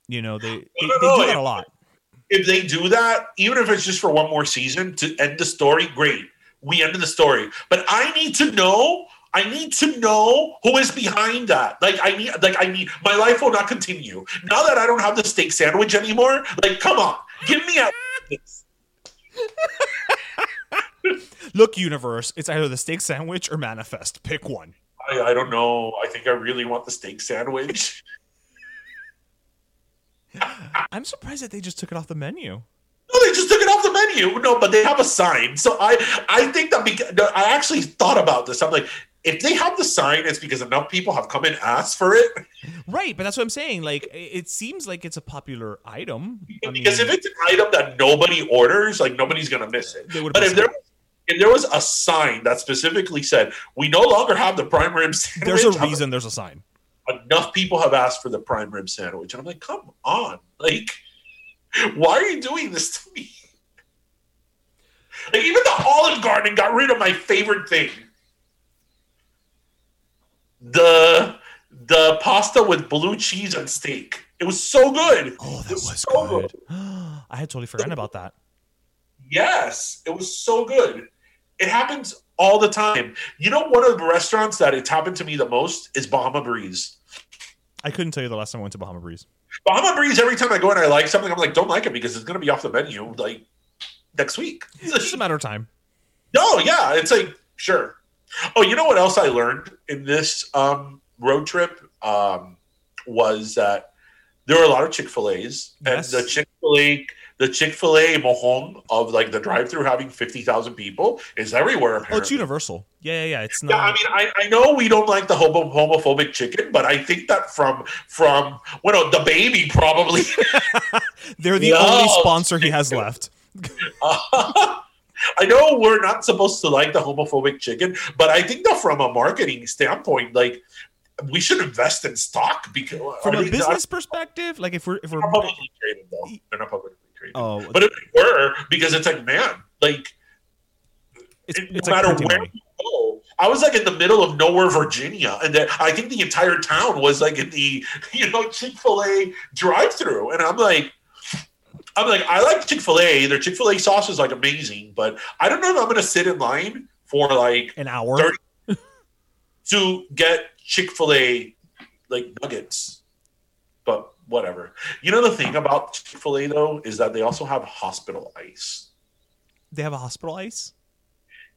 You know they they, no, they no, do that it- a lot. If they do that, even if it's just for one more season to end the story, great. We ended the story, but I need to know. I need to know who is behind that. Like I need, like I need. My life will not continue now that I don't have the steak sandwich anymore. Like, come on, give me a. Look, universe, it's either the steak sandwich or manifest. Pick one. I, I don't know. I think I really want the steak sandwich. I'm surprised that they just took it off the menu. No, they just took it off the menu. No, but they have a sign. So I, I think that because I actually thought about this. I'm like, if they have the sign, it's because enough people have come and asked for it. Right, but that's what I'm saying. Like, it seems like it's a popular item. I mean, Because if it's an item that nobody orders, like nobody's gonna miss it. But if there, if there was a sign that specifically said we no longer have the prime rib sandwich, there's a reason. There's a sign. Enough people have asked for the prime rib sandwich, and I'm like, come on, like, why are you doing this to me? Like, even the Olive Garden got rid of my favorite thing. The the pasta with blue cheese and steak. It was so good. Oh, that It was so good. I had totally forgotten about that. Yes, it was so good. It happens all the time. You know, one of the restaurants that it's happened to me the most is Bahama Breeze. I couldn't tell you the last time I went to Bahama Breeze. Bahama Breeze, every time I go and I like something, I'm like, don't like it because it's going to be off the menu like next week. It's just a matter of time. No, yeah, it's like sure. Oh, you know what else I learned in this um, road trip um, was that there were a lot of Chick Fil A's, Yes. and the Chick Fil A, the Chick Fil A Mohon of like the drive-through having fifty thousand people is everywhere. Oh, it's universal. Yeah, yeah, yeah. It's not. Yeah, I mean, I, I know we don't like the homo- homophobic chicken, but I think that from from well, the baby probably. they're the No. only sponsor he has left. I know we're not supposed to like the homophobic chicken, but I think that from a marketing standpoint, like we should invest in stock because From a business perspective, like if we're if we're not publicly traded though. They're not publicly. Oh, But if they were, because it's like, man, like it's, it- it's no like matter printing where money. you go. I was like in the middle of nowhere, Virginia, and then I think the entire town was like in the you know Chick Fil A drive-through, and I'm like, I'm like, I like Chick Fil A. Their Chick Fil A sauce is like amazing, but I don't know if I'm going to sit in line for like an hour. 30 to get Chick Fil A like nuggets. Whatever. You know the thing about Chick Fil A though is that they also have hospital ice. They have a hospital ice.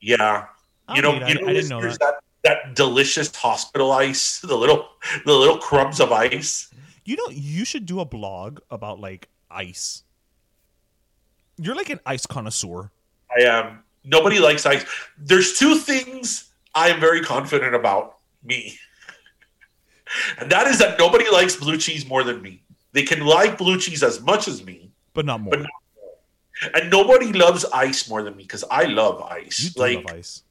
Yeah. Oh, you know, you know, I didn't know listeners, that. that delicious hospital ice, the little the little crumbs of ice. You know, you should do a blog about like ice. You're like an ice connoisseur. I am. Nobody likes ice. There's two things I am very confident about me. And that is that nobody likes blue cheese more than me. They can like blue cheese as much as me, But not more. but not more. And nobody loves ice more than me because I love ice. like love ice.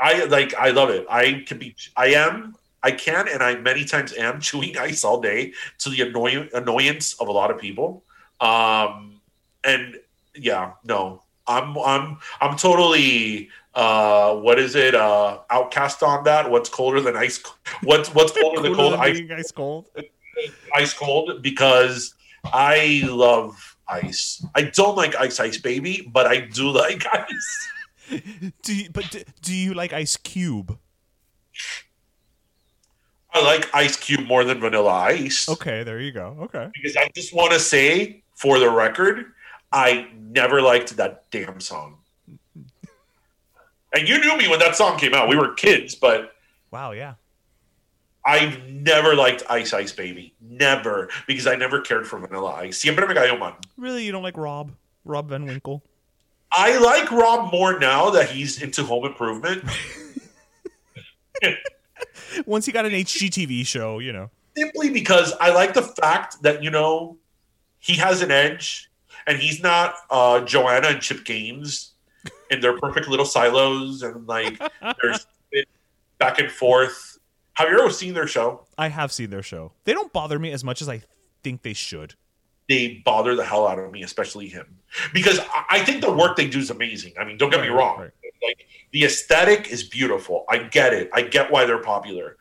I like I love it. I can be I am I can and I many times am chewing ice all day to the annoy- annoyance of a lot of people. Um and yeah, no. I'm I'm I'm totally uh what is it uh outcast on that what's colder than ice what's what's colder than cold than ice ice cold. ice cold because I love ice. I don't like ice ice baby, but I do like ice. Do you, but do, do you like ice cube? I like ice cube more than vanilla ice. Okay, there you go. Okay. because I just want to say, for the record, I never liked that damn song. And you knew me when that song came out. We were kids, but Wow. Yeah. I've never liked Ice Ice Baby. Never. Because I never cared for Vanilla Ice. Siempre me cayó mal. Really, you don't like Rob? Rob Van Winkle? I like Rob more now that he's into home improvement. Once he got an HGTV show, you know. simply because I like the fact that, you know, he has an edge and he's not uh, Joanna and Chip Gaines in their perfect little silos and like there's back and forth. Have you ever seen their show? I have seen their show. They don't bother me as much as I think they should. They bother the hell out of me, especially him, because I- think the work they do is amazing. I mean, don't get me wrong. right. Like the aesthetic is beautiful. I get it. I get why they're popular.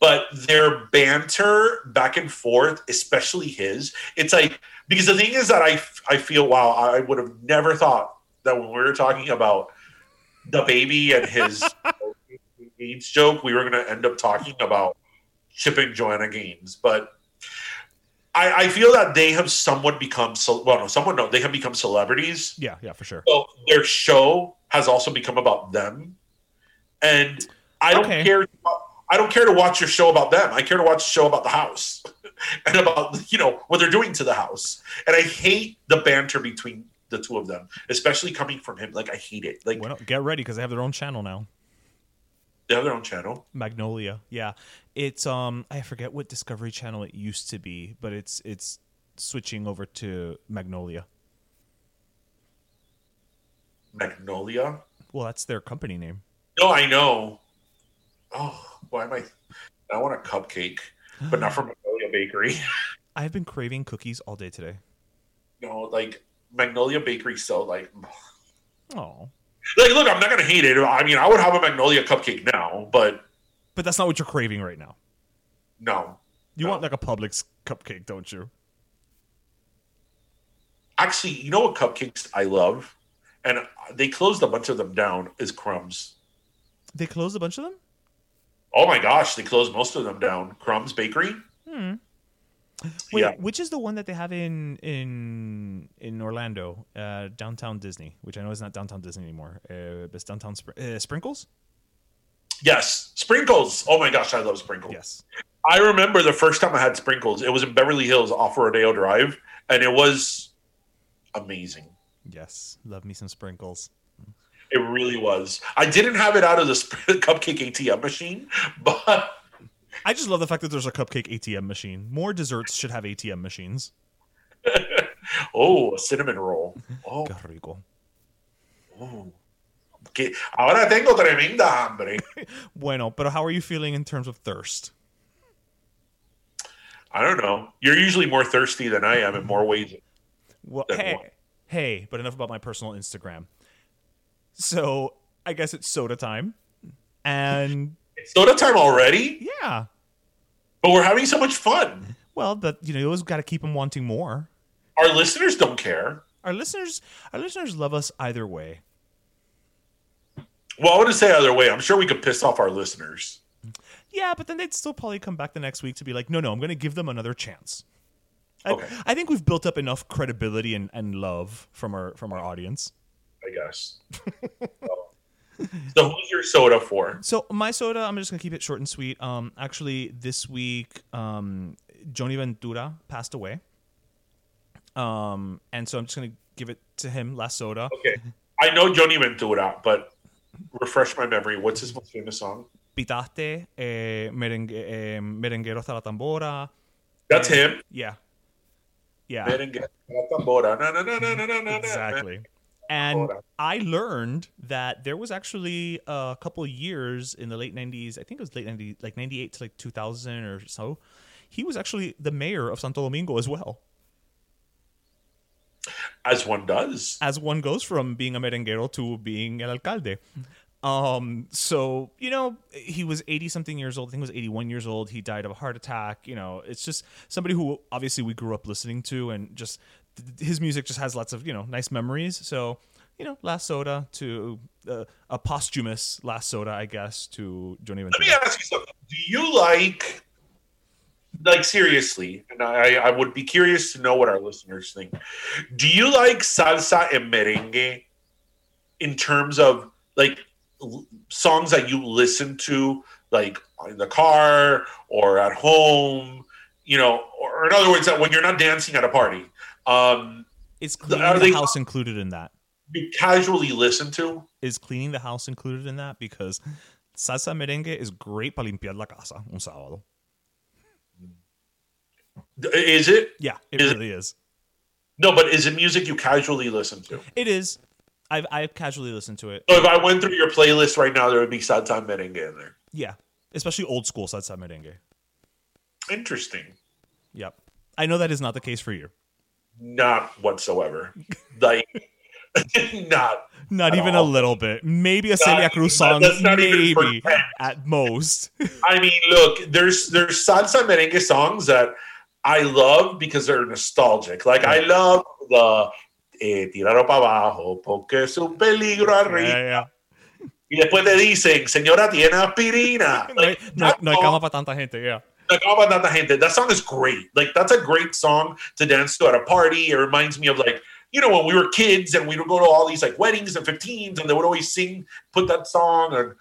But their banter back and forth, especially his, it's like because the thing is that I I feel wow, I would have never thought that when we were talking about the baby and his AIDS joke, we were going to end up talking about Chip and Joanna Gaines. But I, I feel that they have somewhat become well, no, someone no, they have become celebrities. Yeah, yeah, for sure. So their show has also become about them, and I don't care. I don't care to watch your show about them. I care to watch a show about the house. and about you know what they're doing to the house. And I hate the banter between the two of them, especially coming from him. Like I hate it. Like Well, get ready because they have their own channel now. they have their own channel. Magnolia. Yeah. It's um I forget what Discovery Channel it used to be, but it's it's switching over to Magnolia. Magnolia. Well, that's their company name. No, I know. Oh, why am I? I want a cupcake, but not from Magnolia Bakery. I've been craving cookies all day today. no, like Magnolia Bakery. So like, Oh. like look, I'm not gonna hate it. I mean, I would have a Magnolia cupcake now, but But that's not what you're craving right now. no. You No. want like a Publix cupcake, don't you? Actually, you know what cupcakes I love, and they closed a bunch of them down. Is Crumbs. They closed a bunch of them? Oh my gosh, they closed most of them down. Crumbs Bakery. Hmm. Wait, Yeah. which is the one that they have in in in Orlando, uh, downtown Disney, which I know is not downtown Disney anymore. Uh, it's downtown Spr- uh, Sprinkles. Yes, sprinkles. Oh my gosh, I love sprinkles. Yes. I remember the first time I had sprinkles. It was in Beverly Hills off Rodeo Drive, and it was amazing. Yes, love me some sprinkles. It really was. I didn't have it out of the sp- cupcake ATM machine, but I just love the fact that there's a cupcake ATM machine. More desserts should have ATM machines. oh, a cinnamon roll. Oh, Qué rico. Oh. que ahora tengo tremenda hambre. Bueno, but how are you feeling in terms of thirst? I don't know. You're usually more thirsty than I am in more mm-hmm. ways. Well, hey, hey, but enough about my personal Instagram. So I guess it's soda time, and It's soda time already, yeah, but we're having so much fun. well, but you know, you always got to keep them wanting more. Our listeners don't care. Our listeners, our listeners love us either way. Well, I want to say either way. I'm sure we could piss off our listeners. Yeah, but then they'd still probably come back the next week to be like, no, no, I'm going to give them another chance. I, Okay. I think we've built up enough credibility and, and love from our from our audience. I guess. so, who's your soda for? So my soda, I'm just gonna keep it short and sweet. Um, actually, this week, um, Johnny Ventura passed away. Um, and so I'm just gonna give it to him. Last soda. Okay, I know Johnny Ventura, but refresh my memory. What's his most famous song? Pitaste, eh, merengue, eh, merenguero hasta la tambora. That's him. Yeah, yeah, Merengue, la tambora, na, na, na, na, na, na, exactly. And. I learned that there was actually a couple of years in the late 90s. I think it was late 90s, like 98 to like 2000 or so. He was actually the mayor of Santo Domingo as well. As one does. as one goes from being a merenguero to being el alcalde. Um, so you know, he was eighty something years old. I think he was eighty one years old. He died of a heart attack. You know, it's just somebody who obviously we grew up listening to, and just his music just has lots of you know nice memories. So you know, last soda to uh, a posthumous last soda, I guess, to Johnny Let me ask you something. Do you like, like seriously, and I, I would be curious to know what our listeners think. Do you like salsa and merengue in terms of like l- songs that you listen to, like in the car or at home? You know, or in other words, that when you're not dancing at a party, um, Is cleaning the they- house included in that? you casually listen to. Is cleaning the house included in that? Because salsa merengue is great para limpiar la casa un sábado. Is it? Yeah, it Is really is. No, but is it music you casually listen to? It is. I've I've casually listened to it. So if I went through your playlist right now, there would be salsa merengue in there. Yeah, especially old school salsa merengue. Interesting. Yep. I know that is not the case for you. Not whatsoever. like, not. Not even a little bit. Maybe a Celia Cruz song. Maybe at most. I mean, look, there's there's salsa merengue songs that I love because they're nostalgic. Like I love the eh, tirarlo para abajo porque es un peligro arriba. yeah, yeah. Y después te dicen, señora, tiene aspirina. No, Like, no, that no hay cama para tanta gente. Yeah. Oh, but not gente. That song is great. Like that's a great song to dance to at a party. It reminds me of like you know when we were kids and we would go to all these like weddings and 15s and they would always sing, put that song and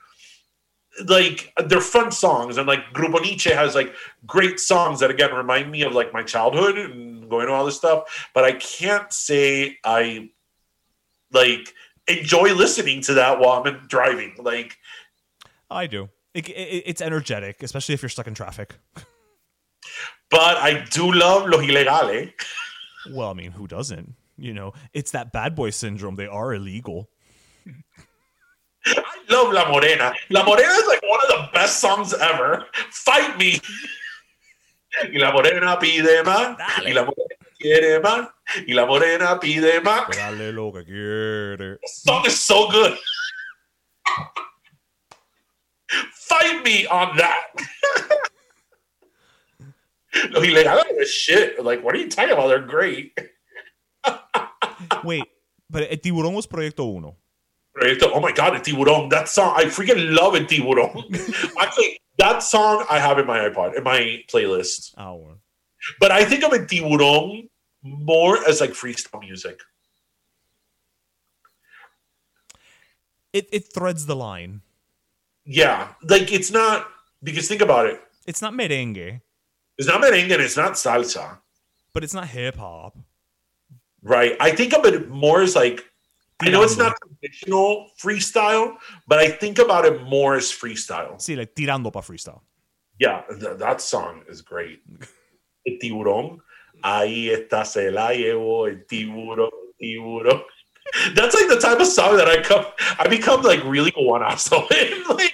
like they're fun songs and like Grupo Niche has like great songs that again remind me of like my childhood and going to all this stuff but I can't say I like enjoy listening to that while I'm driving like I do. It, it, it's energetic, especially if you're stuck in traffic. but I do love Los Ilegales Well, I mean, who doesn't? You know, it's that bad boy syndrome. They are illegal. I love La Morena. La Morena is like one of the best songs ever. Fight me. Y la morena pide más. Y la morena quiere más. Y la morena pide más. Dale lo que quiere. The song is so good. Fight me on that. no, he like, I don't ilegales are shit. Like, what are you talking about? They're great. Wait, but El Tiburón was Proyecto Uno. Proyecto, oh my god, El Tiburón. That song, I freaking love El Tiburón. Actually, that song I have in my iPod, in my playlist. Ah, bueno. But I think of El Tiburón more as like freestyle music. It, it threads the line. Yeah, like it's not, because think about it. It's not merengue, It's not merengue and it's not salsa, but it's not hip hop. right? I think of it more as like, I know it's not traditional freestyle, but I think about it more as freestyle. Sí, like tirando pa freestyle. Yeah, th- that song is great. El tiburón, ahí está, se la llevó, el tiburón, tiburón. That's like the type of song that I come, I become like really guanazo in. Like,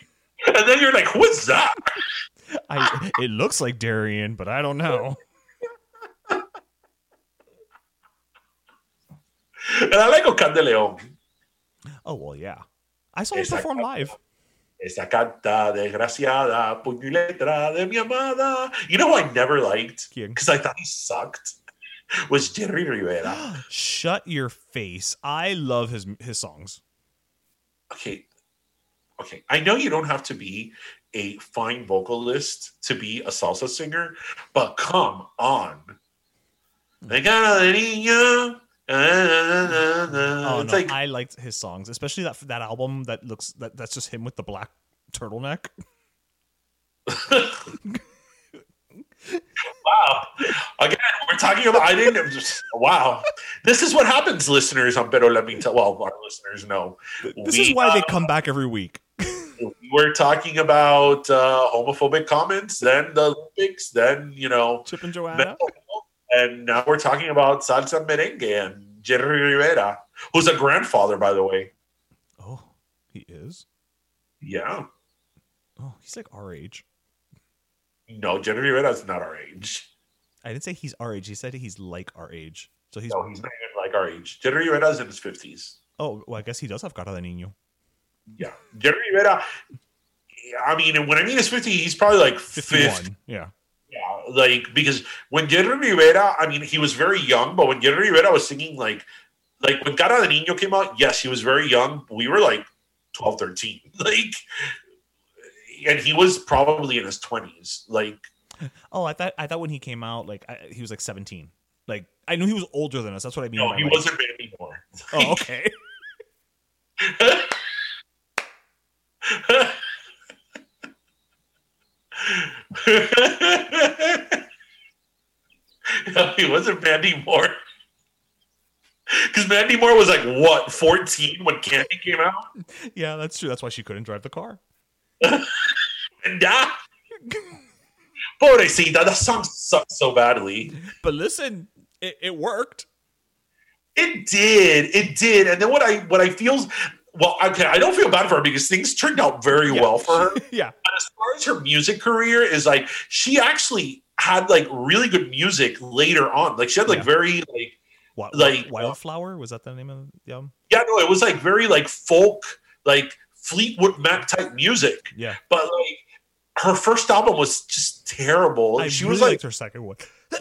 and then you're like, what's that? I, it looks like Darian, but I don't know. And I like Oscar D'León. Oh well, yeah. I saw him perform live. Esa canta desgraciada, puño y letra de mi amada. You know who I never liked? Because I thought he sucked. Was Jerry Rivera. Shut your face. I love his his songs. okay, okay. I know you don't have to be a fine vocalist to be a salsa singer, but come on. Cara de niña. Oh It's no, like, I liked his songs, especially that that album that looks that that's just him with the black turtleneck. wow. Again, we're talking about. I didn't just. Wow. This is what happens, listeners. On Pero Let Me Tell. Well, our listeners know. This We, is why they uh, come back every week. We were talking about uh, homophobic comments, then the Olympics, then you know, Chip and Joanna. and now we're talking about salsa merengue and Jerry Rivera, who's a grandfather, by the way. Oh, he is. Yeah, Oh, he's like our age. no, Jerry Rivera is not our age. I didn't say he's our age. He said he's like our age. So he's. No, he's not even like our age. Jerry Rivera is in his fifties. Oh, well, I guess he does have cara de niño. Yeah, Jerry Rivera. I mean, when I mean his fifty, he's probably like Fifty-one. fifty. Yeah. Yeah, like because when Jerry Rivera, I mean, he was very young, but when Jerry Rivera was singing, like, like when Cara de Niño came out, yes, he was very young. We were like 12, 13. Like, and he was probably in his 20s. Like, Oh, I thought I thought when he came out, like I, he was like seventeen. Like I knew he was older than us. That's what I mean. no, he like- wasn't anymore. Oh, okay. no, he wasn't Mandy Moore. Because Mandy Moore was like, what, 14 when Candy came out? yeah, that's true. That's why she couldn't drive the car. And yeah. Pobrecita, that song sucked so badly. But listen, it, it worked. It did. It did. And then what I what I feel well, okay, I don't feel bad for her because things turned out very Yeah. well for her. yeah. But as far as her music career is like she actually had like really good music later on. Like she had like Yeah. very like Wi- Like, uh, Wildflower was that the name of the album? yeah, no, it was like very like folk, like Fleetwood Mac type music. Yeah. But like her first album was just terrible. I she really was like liked her second one.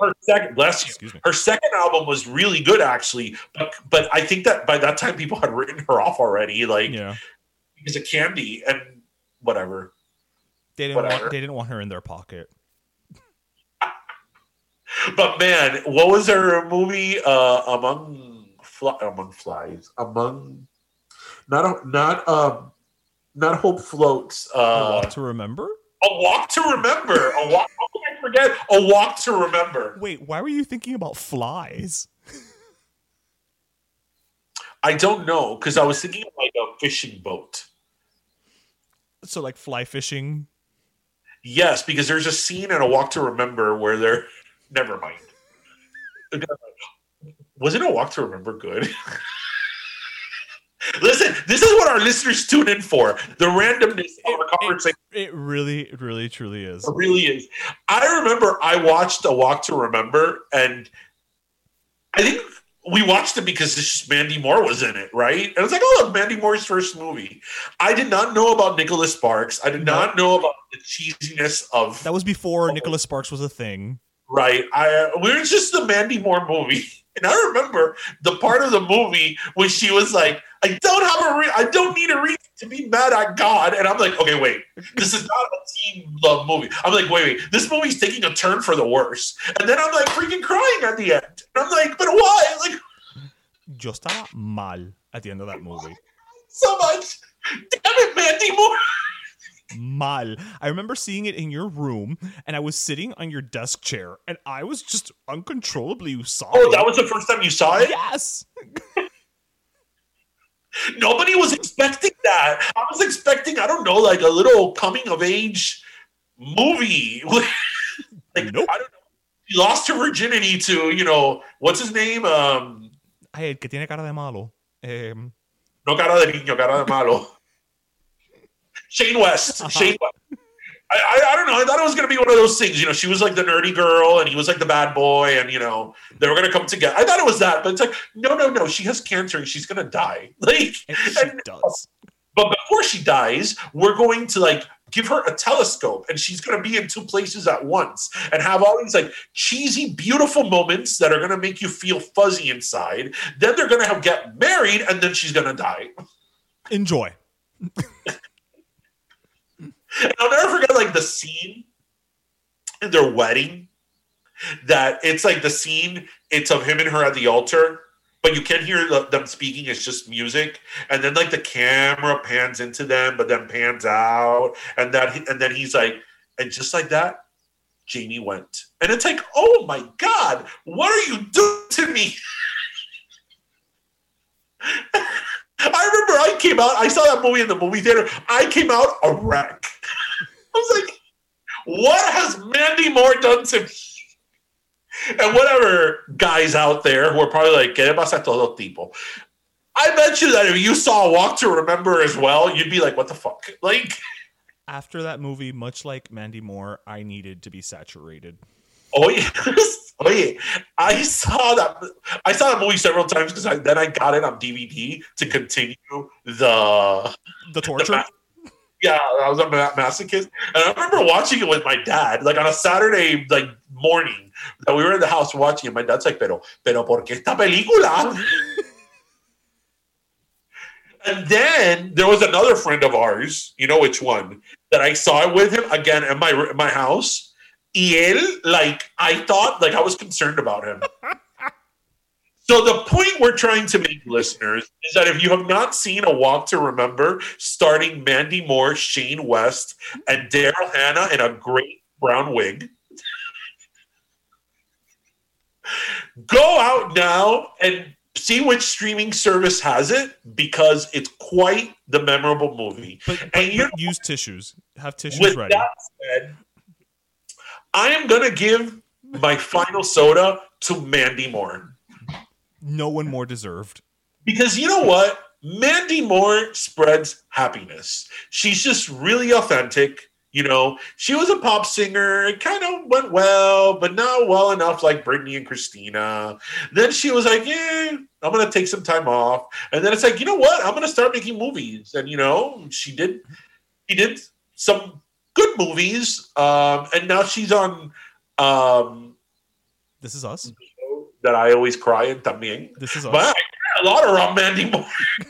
her second bless you. Her second album was really good actually, but but I think that by that time people had written her off already, like Yeah. because of Candy and whatever. They didn't Whatever. want they didn't want her in their pocket. But man, what was her movie? Uh, among fly, among flies, among not a, not um not Hope Floats. A Uh, Walk to remember. a walk to remember. A walk. How can I forget? A walk to remember. Wait, why were you thinking about flies? I don't know because I was thinking of like a fishing boat. So like fly fishing. Yes, because there's a scene in a walk to remember where they're. Never mind. was it a walk to remember good? Listen, this is what our listeners tune in for. The randomness of our conversation. It really, it really, truly is. It really is. I remember I watched A Walk to Remember, and I think we watched it because it's just Mandy Moore was in it, right? And it's like, oh, look, Mandy Moore's first movie. I did not know about Nicholas Sparks. I did not know about the cheesiness of That was before oh. Nicholas Sparks was a thing. right. I we were just the Mandy Moore movie, and I remember the part of the movie when she was like, "I don't have a, re- I don't need a reason to be mad at God," and I'm like, "Okay, wait, this is not a teen love movie." I'm like, "Wait, wait, this movie's taking a turn for the worse," and then I'm like freaking crying at the end. And I'm like, "But why?" Like Yo estaba mal at the end of that movie. so much. Damn it, Mandy Moore. Mal. I remember seeing it in your room, and I was sitting on your desk chair, and I was just uncontrollably sobbing. Oh, that was the first time you saw it. yes. Nobody was expecting that. I was expecting, I don't know, like a little coming of age movie. like Nope. I don't know. She lost her virginity to, you know, what's his name? Um Ay, el que tiene cara de malo. Em, no cara de niño, cara de malo. Shane West. Uh-huh. Shane West. I, I, I don't know. I thought it was going to be one of those things. You know, she was like the nerdy girl and he was like the bad boy, and, you know, they were going to come together. I thought it was that, but it's like, no, no, no. She has cancer and she's going to die. Like, and she and- does. But before she dies, we're going to like give her a telescope and she's going to be in two places at once and have all these like cheesy, beautiful moments that are going to make you feel fuzzy inside. Then they're going to have get married and then she's going to die. Enjoy. And I'll never forget like the scene in their wedding that it's like the scene, it's of him and her at the altar. But you can't hear them speaking. It's just music, and then like the camera pans into them, but then pans out, and that and then he's like, and just like that, Jamie went, and it's like, oh my god, what are you doing to me? I remember I came out, I saw that movie in the movie theater. I came out a wreck. I was like, what has Mandy Moore done to me? And whatever guys out there who are probably like, ¿Qué pasa todo tipo? I bet you that if you saw Walk to Remember as well, you'd be like, what the fuck? Like, After that movie, much like Mandy Moore, I needed to be saturated. oh yes. Oh yeah. I saw that I saw that movie several times because I, then I got it on DVD to continue the The torture. ma- yeah, I was a ma- masochist, and I remember watching it with my dad, like on a Saturday like morning that we were in the house watching it. My dad's like, "Pero, pero, ¿por qué esta película?" and then there was another friend of ours, you know which one, that I saw it with him again in my in my house. Y él, like, I thought, like, I was concerned about him. So the point we're trying to make, listeners, is that if you have not seen A Walk to Remember, starting Mandy Moore, Shane West, and Daryl Hannah in a great brown wig, go out now and see which streaming service has it because it's quite the memorable movie. But, but, And you use tissues. Have tissues with ready. that said, I am gonna give my final soda to Mandy Moore. No one more deserved. Because you know what? Mandy Moore spreads happiness. She's just really authentic. You know, she was a pop singer. It kind of went well, but not well enough like Britney and Christina. Then she was like, yeah, I'm going to take some time off. And then it's like, you know what? I'm going to start making movies. And, you know, she did, she did some good movies. Um, and now she's on um, This is us. That I always cry in también. This is us. But I cry a lot around Mandy Moore.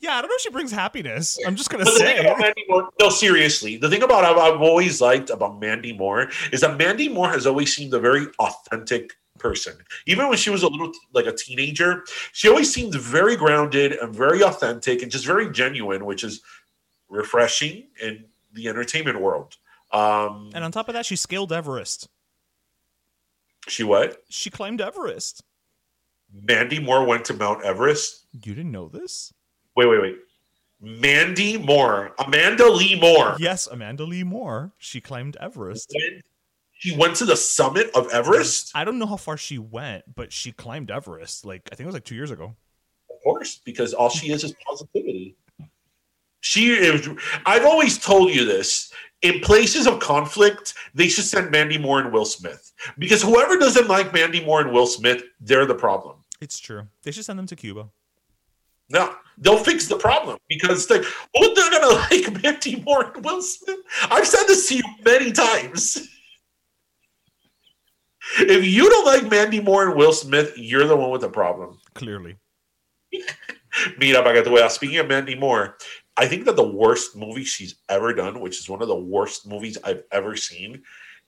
Yeah, I don't know if she brings happiness. I'm just gonna But say. Moore, no, seriously, the thing about I've, I've always liked about Mandy Moore is that Mandy Moore has always seemed a very authentic person. Even when she was a little like a teenager, she always seemed very grounded and very authentic and just very genuine, which is refreshing in the entertainment world. Um, And on top of that, she scaled Everest. She what? She climbed Everest. Mandy Moore went to Mount Everest. You didn't know this? Wait, wait, wait. Mandy Moore, Amanda Lee Moore. Yes, Amanda Lee Moore. She climbed Everest. Went- She went to the summit of Everest. I don't know how far she went, but she climbed Everest. Like I think it was like two years ago. Of course, because all she is is positivity. She is. I've always told you this. In places of conflict, they should send Mandy Moore and Will Smith because whoever doesn't like Mandy Moore and Will Smith, they're the problem. It's true. They should send them to Cuba. No, they'll fix the problem because like, oh, they're gonna like Mandy Moore and Will Smith. I've said this to you many times. If you don't like Mandy Moore and Will Smith, you're the one with the problem. Clearly. Mira, para que tú veas. Speaking of Mandy Moore, I think that the worst movie she's ever done, which is one of the worst movies I've ever seen,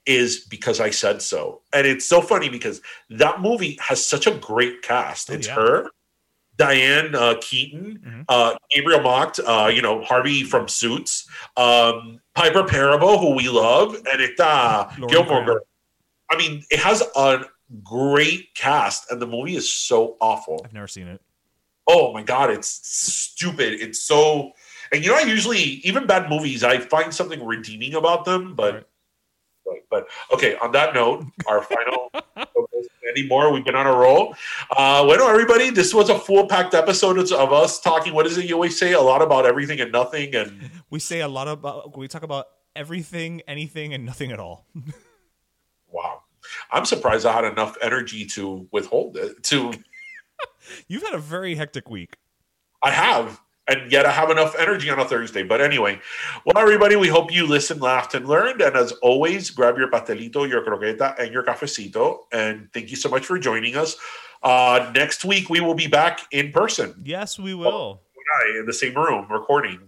is Because I Said So. And it's so funny because that movie has such a great cast. Oh, it's yeah. her, Diane uh, Keaton, Mhm. uh, Gabriel Macht, uh, you know, Harvey from Suits, um, Piper Perabo, who we love, and it, uh, Gilmore. Girl. I mean, it has a great cast, and the movie is so awful. I've never seen it. Oh my god, it's stupid. It's so and you know I usually even bad movies I find something redeeming about them, but Right. but, but okay, on that note, our final anymore. We've been on a roll. Uh bueno everybody, this was a full packed episode of us talking what is it you always say? A lot about everything and nothing and We say a lot about we talk about everything, anything, and nothing at all. wow. I'm surprised I had enough energy to withhold it to You've had a very hectic week. I have, and yet I have enough energy on a Thursday. But anyway, well, everybody, we hope you listened, laughed, and learned. And as always, grab your pastelito, your croqueta, and your cafecito. And thank you so much for joining us. Uh, next week, we will be back in person, Yes, we will. I, in the same room, recording.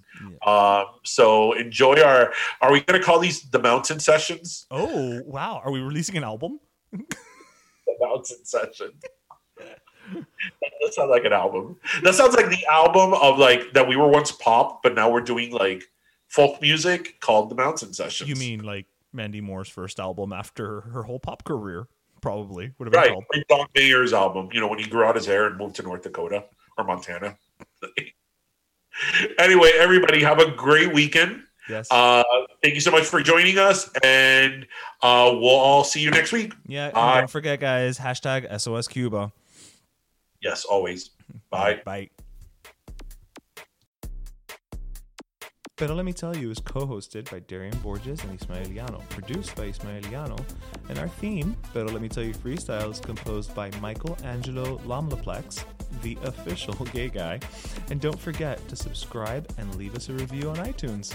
Um, so enjoy our. Are we going to call these the mountain sessions? Oh, wow. Are we releasing an album? The mountain session. That sounds like an album. That sounds like the album of like that we were once pop, but now we're doing like folk music called the Mountain Sessions. You mean like Mandy Moore's first album after her whole pop career? Probably would have been right? called. Like John Mayer's album. You know when he grew out his hair and moved to North Dakota or Montana. anyway, everybody have a great weekend. Yes. Uh, thank you so much for joining us, and uh, we'll all see you next week. yeah. don't forget, guys. Hashtag SOS Cuba. Yes, always. Bye. Bye. Pero Let Me Tell You is co hosted by Darian Borges and Ismaeliano, produced by Ismaeliano, and our theme, Pero Let Me Tell You Freestyle, is composed by Michael Angelo Lomlplex, the official gay guy. And don't forget to subscribe and leave us a review on iTunes.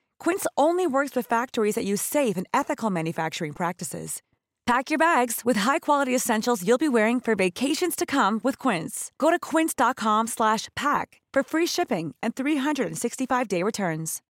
Quince only works with factories that use safe and ethical manufacturing practices. Pack your bags with high-quality essentials you'll be wearing for vacations to come with Quince. Go to quince.com/pack for free shipping and 365-day returns.